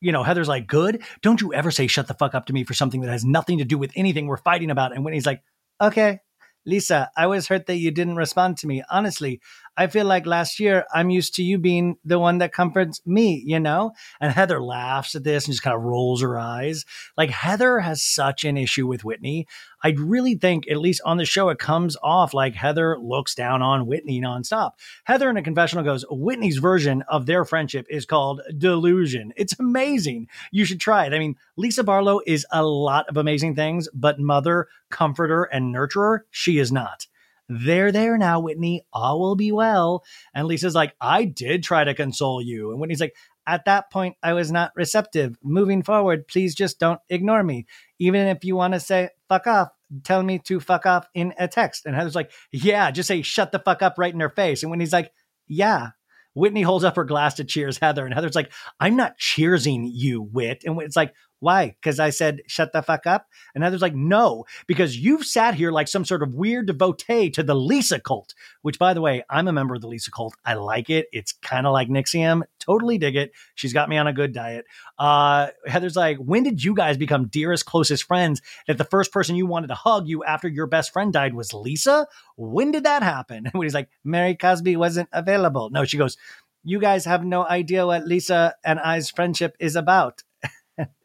you know, Heather's like, good. Don't you ever say shut the fuck up to me for something that has nothing to do with anything we're fighting about. And Whitney's like, okay, Lisa, I was hurt that you didn't respond to me. Honestly, I feel like last year I'm used to you being the one that comforts me, you know? And Heather laughs at this and just kind of rolls her eyes. Like Heather has such an issue with Whitney. I really think, at least on the show, it comes off like Heather looks down on Whitney nonstop. Heather in a confessional goes, Whitney's version of their friendship is called delusion. It's amazing. You should try it. I mean, Lisa Barlow is a lot of amazing things, but mother, comforter, and nurturer, she is not. They're there now, Whitney. All will be well. And Lisa's like, I did try to console you. And Whitney's like, at that point, I was not receptive. Moving forward, please just don't ignore me. Even if you want to say fuck off, tell me to fuck off in a text. And Heather's like, yeah, just say shut the fuck up right in her face. And Whitney's like, yeah, Whitney holds up her glass to cheers Heather. And Heather's like, I'm not cheersing you, Wit. And it's like, why? Because I said, shut the fuck up? And others like, no, because you've sat here like some sort of weird devotee to the Lisa cult, which by the way, I'm a member of the Lisa cult. I like it. It's kind of like NXIVM. Totally dig it. She's got me on a good diet. Uh, Heather's like, when did you guys become dearest, closest friends that the first person you wanted to hug you after your best friend died was Lisa? When did that happen? <laughs> And he's like, Mary Cosby wasn't available. No, she goes, you guys have no idea what Lisa and I's friendship is about.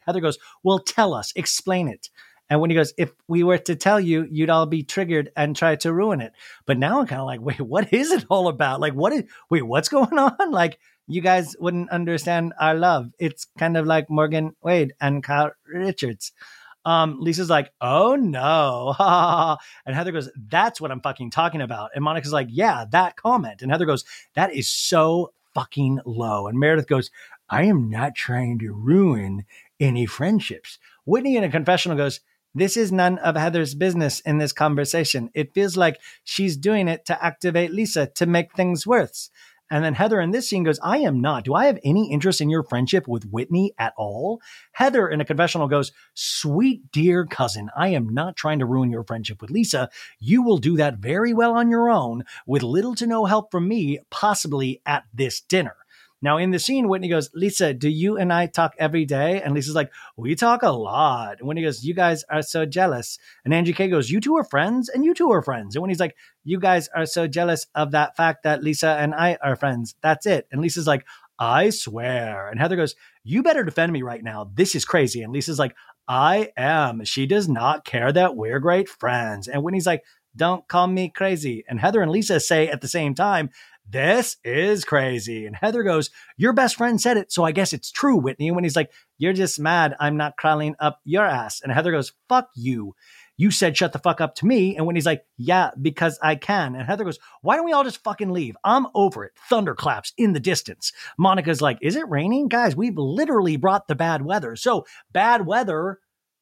Heather goes, Well, tell us, explain it. And Whitney goes, If we were to tell you, you'd all be triggered and try to ruin it. But now I'm kind of like, Wait, what <laughs> is it all about? Like, what is, wait, what's going <laughs> on? Like, you guys wouldn't understand our love. It's kind of like Morgan Wade and Kyle Richards. Um, Lisa's like, oh no. <laughs> and Heather goes, that's what I'm fucking talking about. And Monica's like, yeah, that comment. And Heather goes, that is so fucking low. And Meredith goes, I am not trying to ruin any friendships. Whitney in a confessional goes, this is none of Heather's business in this conversation. It feels like she's doing it to activate Lisa to make things worse. And then Heather in this scene goes, I am not. Do I have any interest in your friendship with Whitney at all? Heather in a confessional goes, Sweet dear cousin, I am not trying to ruin your friendship with Lisa. You will do that very well on your own with little to no help from me, possibly at this dinner. Now, in the scene, Whitney goes, Lisa, do you and I talk every day? And Lisa's like, we talk a lot. And Whitney goes, you guys are so jealous. And Angie K goes, you two are friends and you two are friends. And Whitney's like, you guys are so jealous of that fact that Lisa and I are friends. That's it. And Lisa's like, I swear. And Heather goes, you better defend me right now. This is crazy. And Lisa's like, I am. She does not care that we're great friends. And Whitney's like, don't call me crazy. And Heather and Lisa say at the same time, this is crazy. And Heather goes, Your best friend said it. So I guess it's true, Whitney. And Whitney's like, You're just mad I'm not crawling up your ass. And Heather goes, Fuck you. You said shut the fuck up to me. And Whitney's like, Yeah, because I can. And Heather goes, Why don't we all just fucking leave? I'm over it. Thunderclaps in the distance. Monica's like, Is it raining? Guys, we've literally brought the bad weather. So bad weather,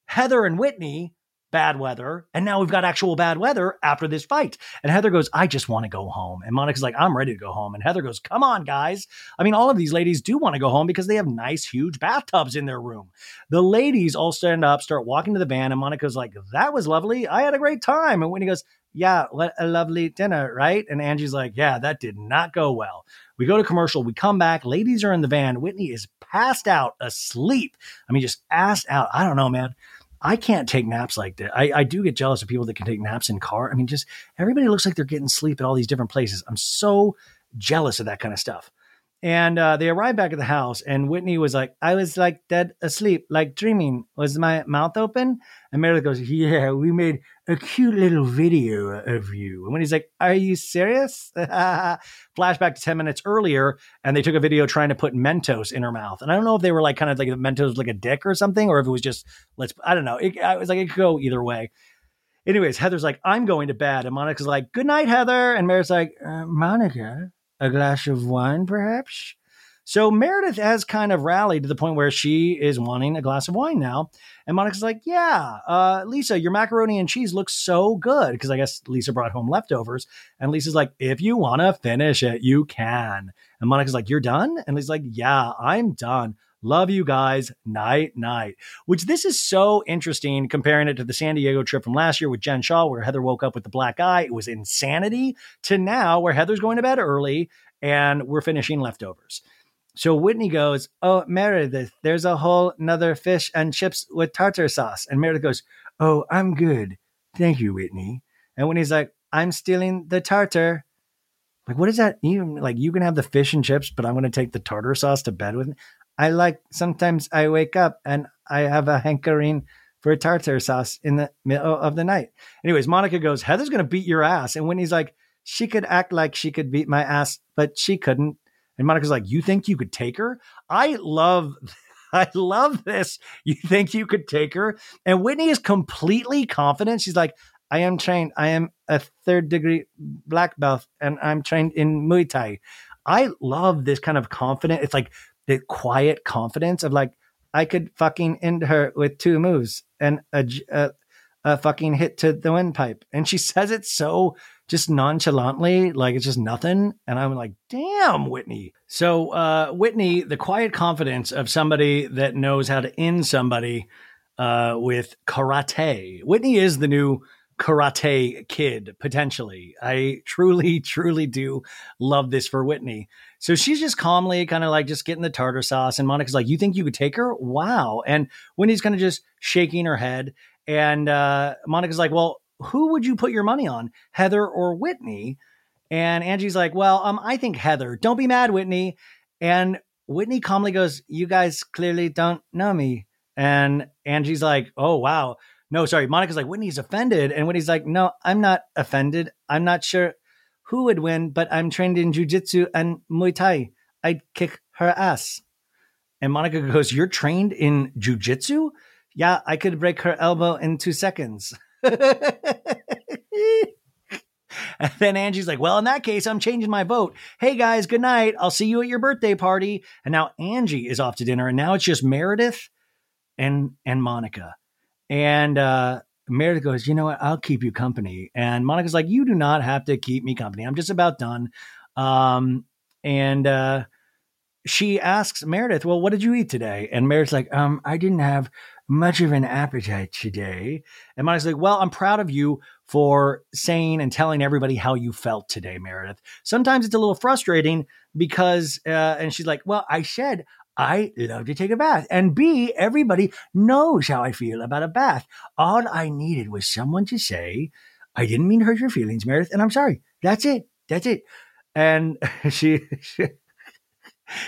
Heather and Whitney bad weather. And now we've got actual bad weather after this fight. And Heather goes, I just want to go home. And Monica's like, I'm ready to go home. And Heather goes, Come on, guys. I mean, all of these ladies do want to go home because they have nice, huge bathtubs in their room. The ladies all stand up, start walking to the van. And Monica's like, That was lovely. I had a great time. And Whitney goes, Yeah, what a lovely dinner, right? And Angie's like, Yeah, that did not go well. We go to commercial. We come back. Ladies are in the van. Whitney is passed out, asleep. I mean, just assed out. I don't know, man. I can't take naps like that. I, I do get jealous of people that can take naps in car. I mean, just everybody looks like they're getting sleep at all these different places. I'm so jealous of that kind of stuff. And uh, they arrived back at the house, and Whitney was like, I was like dead asleep, like dreaming. Was my mouth open? And Meredith goes, Yeah, we made a cute little video of you. And Whitney's like, Are you serious? <laughs> Flashback to 10 minutes earlier, and they took a video trying to put Mentos in her mouth. And I don't know if they were like kind of like Mentos like a dick or something, or if it was just, let's, I don't know. It, was like, it could go either way. Anyways, Heather's like, I'm going to bed. And Monica's like, Good night, Heather. And Meredith's like, uh, Monica, a glass of wine, perhaps? So Meredith has kind of rallied to the point where she is wanting a glass of wine now. And Monica's like, Yeah, uh, Lisa, your macaroni and cheese looks so good. Because I guess Lisa brought home leftovers. And Lisa's like, If you want to finish it, you can. And Monica's like, You're done? And Lisa's like, Yeah, I'm done. Love you guys. Night, night. Which this is so interesting comparing it to the San Diego trip from last year with Jen Shah, where Heather woke up with the black eye. It was insanity to now where Heather's going to bed early and we're finishing leftovers. So Whitney goes, Oh, Meredith, there's a whole nother fish and chips with tartar sauce. And Meredith goes, Oh, I'm good. Thank you, Whitney. And Whitney's like, I'm stealing the tartar. Like, what is that? even like you can have the fish and chips, but I'm gonna take the tartar sauce to bed with me. I like sometimes I wake up and I have a hankering for tartar sauce in the middle of the night. Anyways, Monica goes, Heather's gonna beat your ass. And Whitney's like, she could act like she could beat my ass, but she couldn't. And Monica's like, you think you could take her? I love, <laughs> I love this. You think you could take her? And Whitney is completely confident. She's like, I am trained. I am a third degree black belt and I'm trained in Muay Thai. I love this kind of confident. It's like the quiet confidence of like, I could fucking end her with two moves and a, a, a fucking hit to the windpipe. And she <laughs> says it so just nonchalantly, like it's just nothing. And I'm like, damn, Whitney. So, uh, Whitney, the quiet confidence of somebody that knows how to end somebody uh, with karate. Whitney is the new karate kid, potentially. I truly, <laughs> truly do love this for Whitney. So she's just calmly kind of like just getting the tartar sauce. And Monica's like, You think you could take her? Wow. And Whitney's kind of just shaking her head. And uh, Monica's like, Well, who would you put your money on, Heather or Whitney? And Angie's like, Well, um, I think Heather. Don't be mad, Whitney. And Whitney calmly goes, You guys clearly don't know me. And Angie's like, Oh, wow. No, sorry. Monica's like, Whitney's offended. And Whitney's like, No, I'm not offended. I'm not sure who would win, but I'm trained in jujitsu and Muay Thai. I'd kick her ass. And Monica goes, You're trained in jujitsu? Yeah, I could break her elbow in two seconds. <laughs> and then Angie's like, Well, in that case, I'm changing my vote. Hey guys, good night. I'll see you at your birthday party. And now Angie is off to dinner. And now it's just Meredith and and Monica. And uh, Meredith goes, you know what? I'll keep you company. And Monica's like, you do not have to keep me company. I'm just about done. Um, and uh, she asks Meredith, well, what did you eat today? And Meredith's like, um, I didn't have much of an appetite today. And Monica's like, well, I'm proud of you for saying and telling everybody how you felt today, Meredith. Sometimes it's a little frustrating because, uh, and she's like, well, I said I love to take a bath. And B, everybody knows how I feel about a bath. All I needed was someone to say, I didn't mean to hurt your feelings, Meredith, and I'm sorry. That's it. That's it. And <laughs> she, she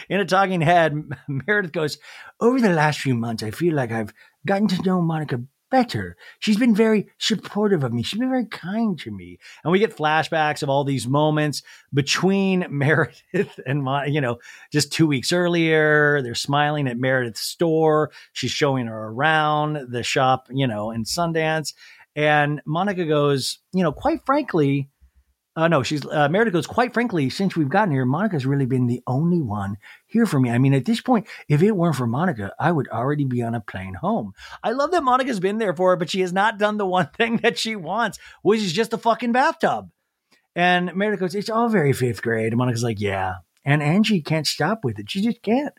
in a talking head, <laughs> Meredith goes, Over the last few months, I feel like I've gotten to know Monica better. She's been very supportive of me. She's been very kind to me. And we get flashbacks of all these moments between <laughs> Meredith and my, you know, just two weeks earlier. They're smiling at Meredith's store. She's showing her around the shop, you know, in Sundance. And Monica goes, you know, quite frankly, uh, no, she's uh, Meredith goes. Quite frankly, since we've gotten here, Monica's really been the only one here for me. I mean, at this point, if it weren't for Monica, I would already be on a plane home. I love that Monica's been there for her, but she has not done the one <laughs> thing that she wants, which is just a fucking bathtub. And Meredith goes, "It's all very fifth grade." And Monica's like, "Yeah." And Angie can't stop with it. She just can't.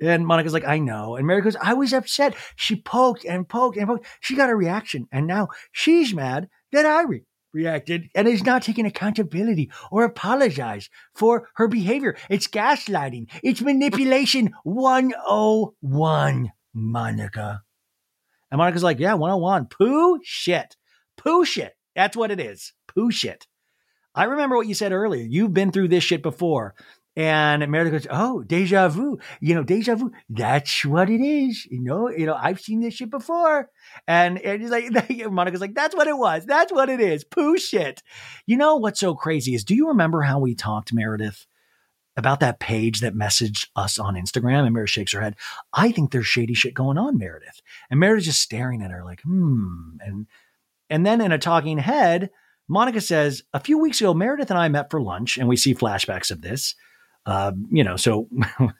And Monica's like, I know. And Meredith goes, I was upset. She poked and poked and poked. She got a reaction. And now she's mad that I re- reacted and is not taking accountability or apologize for her behavior. It's gaslighting. It's manipulation 101, Monica. And Monica's like, yeah, 101. Poo shit. Poo shit. That's what it is. Poo shit. I remember what you said earlier. You've been through this shit before. And Meredith goes, "Oh, deja vu. You know, deja vu. That's what it is. You know, you know, I've seen this shit before." And, he's like, <laughs> Monica's like, "That's what it was. That's what it is. Poo shit." You know what's so crazy is, do you remember how we talked, Meredith, about that page that messaged us on Instagram? And Meredith shakes her head. I think there's shady shit going on, Meredith. And Meredith's just staring at her like, "Hmm." And and then in a talking head. Monica says, a few weeks ago, Meredith and I met for lunch, and we see flashbacks of this. Uh, you know, so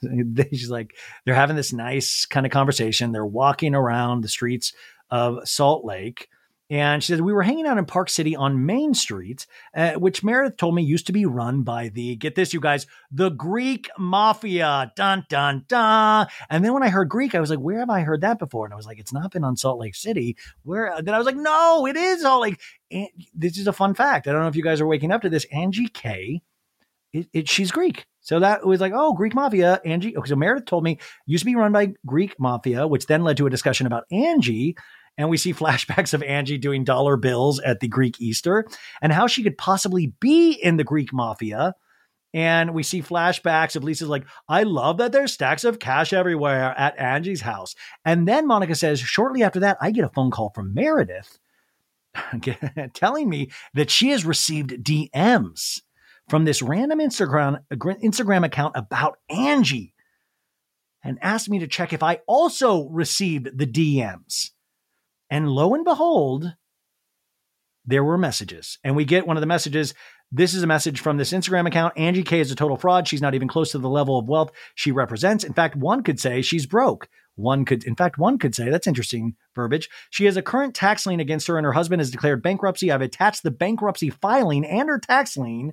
<laughs> she's like, they're having this nice kind of conversation. They're walking around the streets of Salt Lake. And she said, We were hanging out in Park City on Main Street, uh, which Meredith told me used to be run by the, get this, you guys, the Greek mafia. Dun, dun, dun. And then when I heard Greek, I was like, Where have I heard that before? And I was like, It's not been on Salt Lake City. Where? Then I was like, No, it is Salt Lake. And this is a fun fact. I don't know if you guys are waking up to this. Angie K, it, it, she's Greek. So that was like, oh, Greek mafia, Angie. Okay, so Meredith told me used to be run by Greek mafia, which then led to a discussion about Angie. And we see <laughs> flashbacks of Angie doing dollar bills at the Greek Easter and how she could possibly be in the Greek mafia. And we see flashbacks of Lisa's like, I love that there's stacks of cash everywhere at Angie's house. And then Monica says, shortly after that, I get a phone call from Meredith <laughs> telling me that she has received DMs from this random Instagram Instagram account about Angie and asked me to check if I also received the DMs. And lo and behold, there were messages. And we get one of the messages. This is a message from this Instagram account. Angie K is a total fraud. She's not even close to the level of wealth she represents. In fact, one could say she's broke. One could, in fact, one could say that's interesting verbiage. She has a current tax lien against her, and her husband has declared bankruptcy. I've attached the bankruptcy filing and her tax lien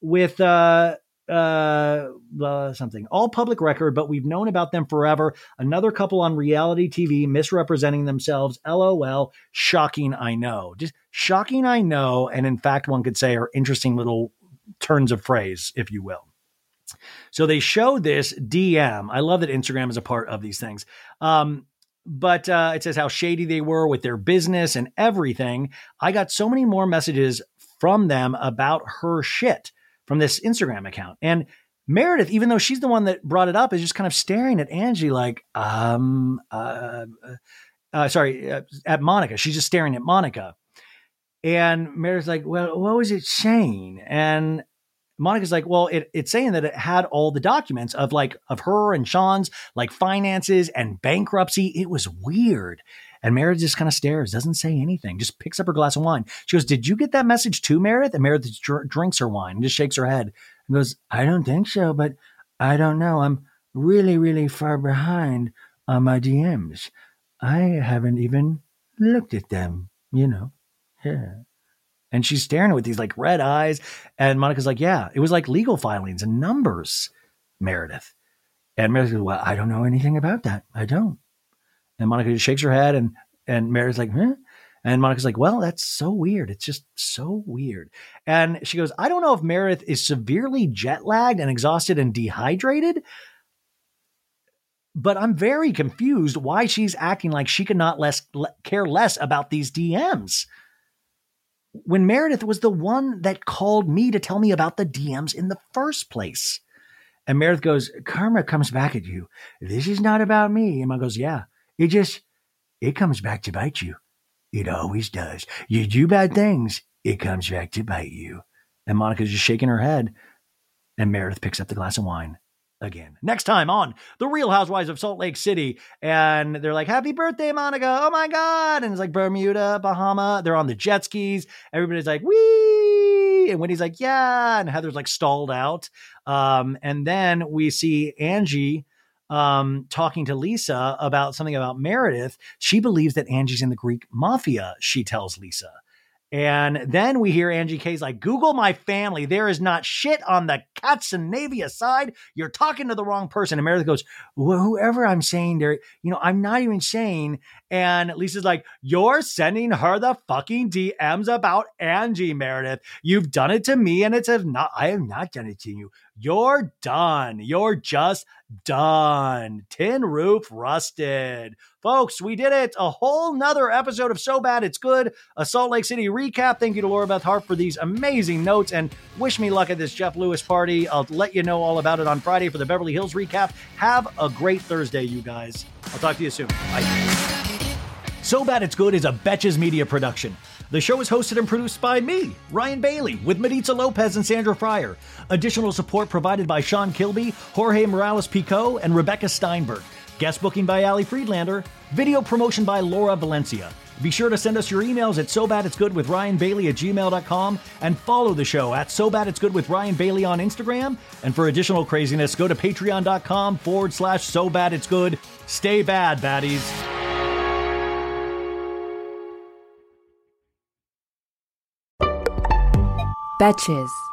with uh, uh, uh, something all public record, but we've known about them forever. Another couple on reality TV misrepresenting themselves. LOL. Shocking, I know. Just shocking, I know. And in fact, one could say are interesting little turns of phrase, if you will. So they show this DM. I love that Instagram is a part of these things. Um, but uh, it says how shady they were with their business and everything. I got so many more messages from them about her shit from this Instagram account. And Meredith, even though she's the one that brought it up, is just kind of staring at Angie like, um, uh, uh, sorry, uh, at Monica. She's just staring at Monica. And Meredith's like, well, what was it saying? And Monica's like, well, it, it's saying that it had all the documents of like of her and Sean's like finances and bankruptcy. It was weird. And Meredith just kind of stares, doesn't say anything, just picks up her glass of wine. She goes, Did you get that message too, Meredith? And Meredith dr- drinks her wine and just shakes her head and goes, I don't think so, but I don't know. I'm really, really far behind on my DMs. I haven't even looked at them, you know. Yeah. And she's staring with these like red eyes. And Monica's like, Yeah, it was like legal filings and numbers, Meredith. And Meredith goes, Well, I don't know anything about that. I don't. And Monica just shakes her head and and Meredith's like, huh? And Monica's like, well, that's so weird. It's just so weird. And she goes, I don't know if Meredith is severely jet lagged and exhausted and dehydrated, but I'm very confused why she's acting like she could not less care less about these DMs. When Meredith was the one that called me to tell me about the DMs in the first place. And Meredith goes, Karma comes back at you. This is not about me. And Mom goes, Yeah, it just, it comes back to bite you. It always does. You do bad things, it comes back to bite you. And Monica's just shaking her head. And Meredith picks up the glass of wine again. Next time on The Real Housewives of Salt Lake City. And they're like, Happy birthday, Monica. Oh my God. And it's like Bermuda, Bahama. They're on the jet skis. Everybody's like, Wee. And Wendy's like, Yeah. And Heather's like stalled out. Um, and then we see Angie um, talking to Lisa about something about Meredith. She believes that Angie's in the Greek mafia, she tells Lisa. And then we hear Angie K's like, Google my family. There is not shit on the Katsanevas side. You're talking to the wrong person. And Meredith goes, well, whoever I'm saying there, you know, I'm not even saying. And Lisa's like, you're sending her the fucking DMs about Angie, Meredith. You've done it to me and it's not, I have not done it to you. You're done. You're just done. Tin roof rusted. Folks, we did it. A whole nother episode of So Bad It's Good, a Salt Lake City recap. Thank you to Laura Beth Hart for these amazing notes and wish me luck at this Jeff Lewis party. I'll let you know all about it on Friday for the Beverly Hills recap. Have a great Thursday, you guys. I'll talk to you soon. Bye. So Bad It's Good is a Betches Media production. The show is hosted and produced by me, Ryan Bailey, with Maritza Lopez and Sandra Fryer. Additional support provided by Sean Kilby, Jorge Morales Pico, and Rebecca Steinberg. Guest booking by Ali Friedlander. Video promotion by Laura Valencia. Be sure to send us your emails at so bad it's good with Ryan Bailey at gmail.com and follow the show at so bad it's good with Ryan Bailey on Instagram. And for additional craziness, go to patreon.com forward slash so bad it's good. Stay bad, baddies. Betches.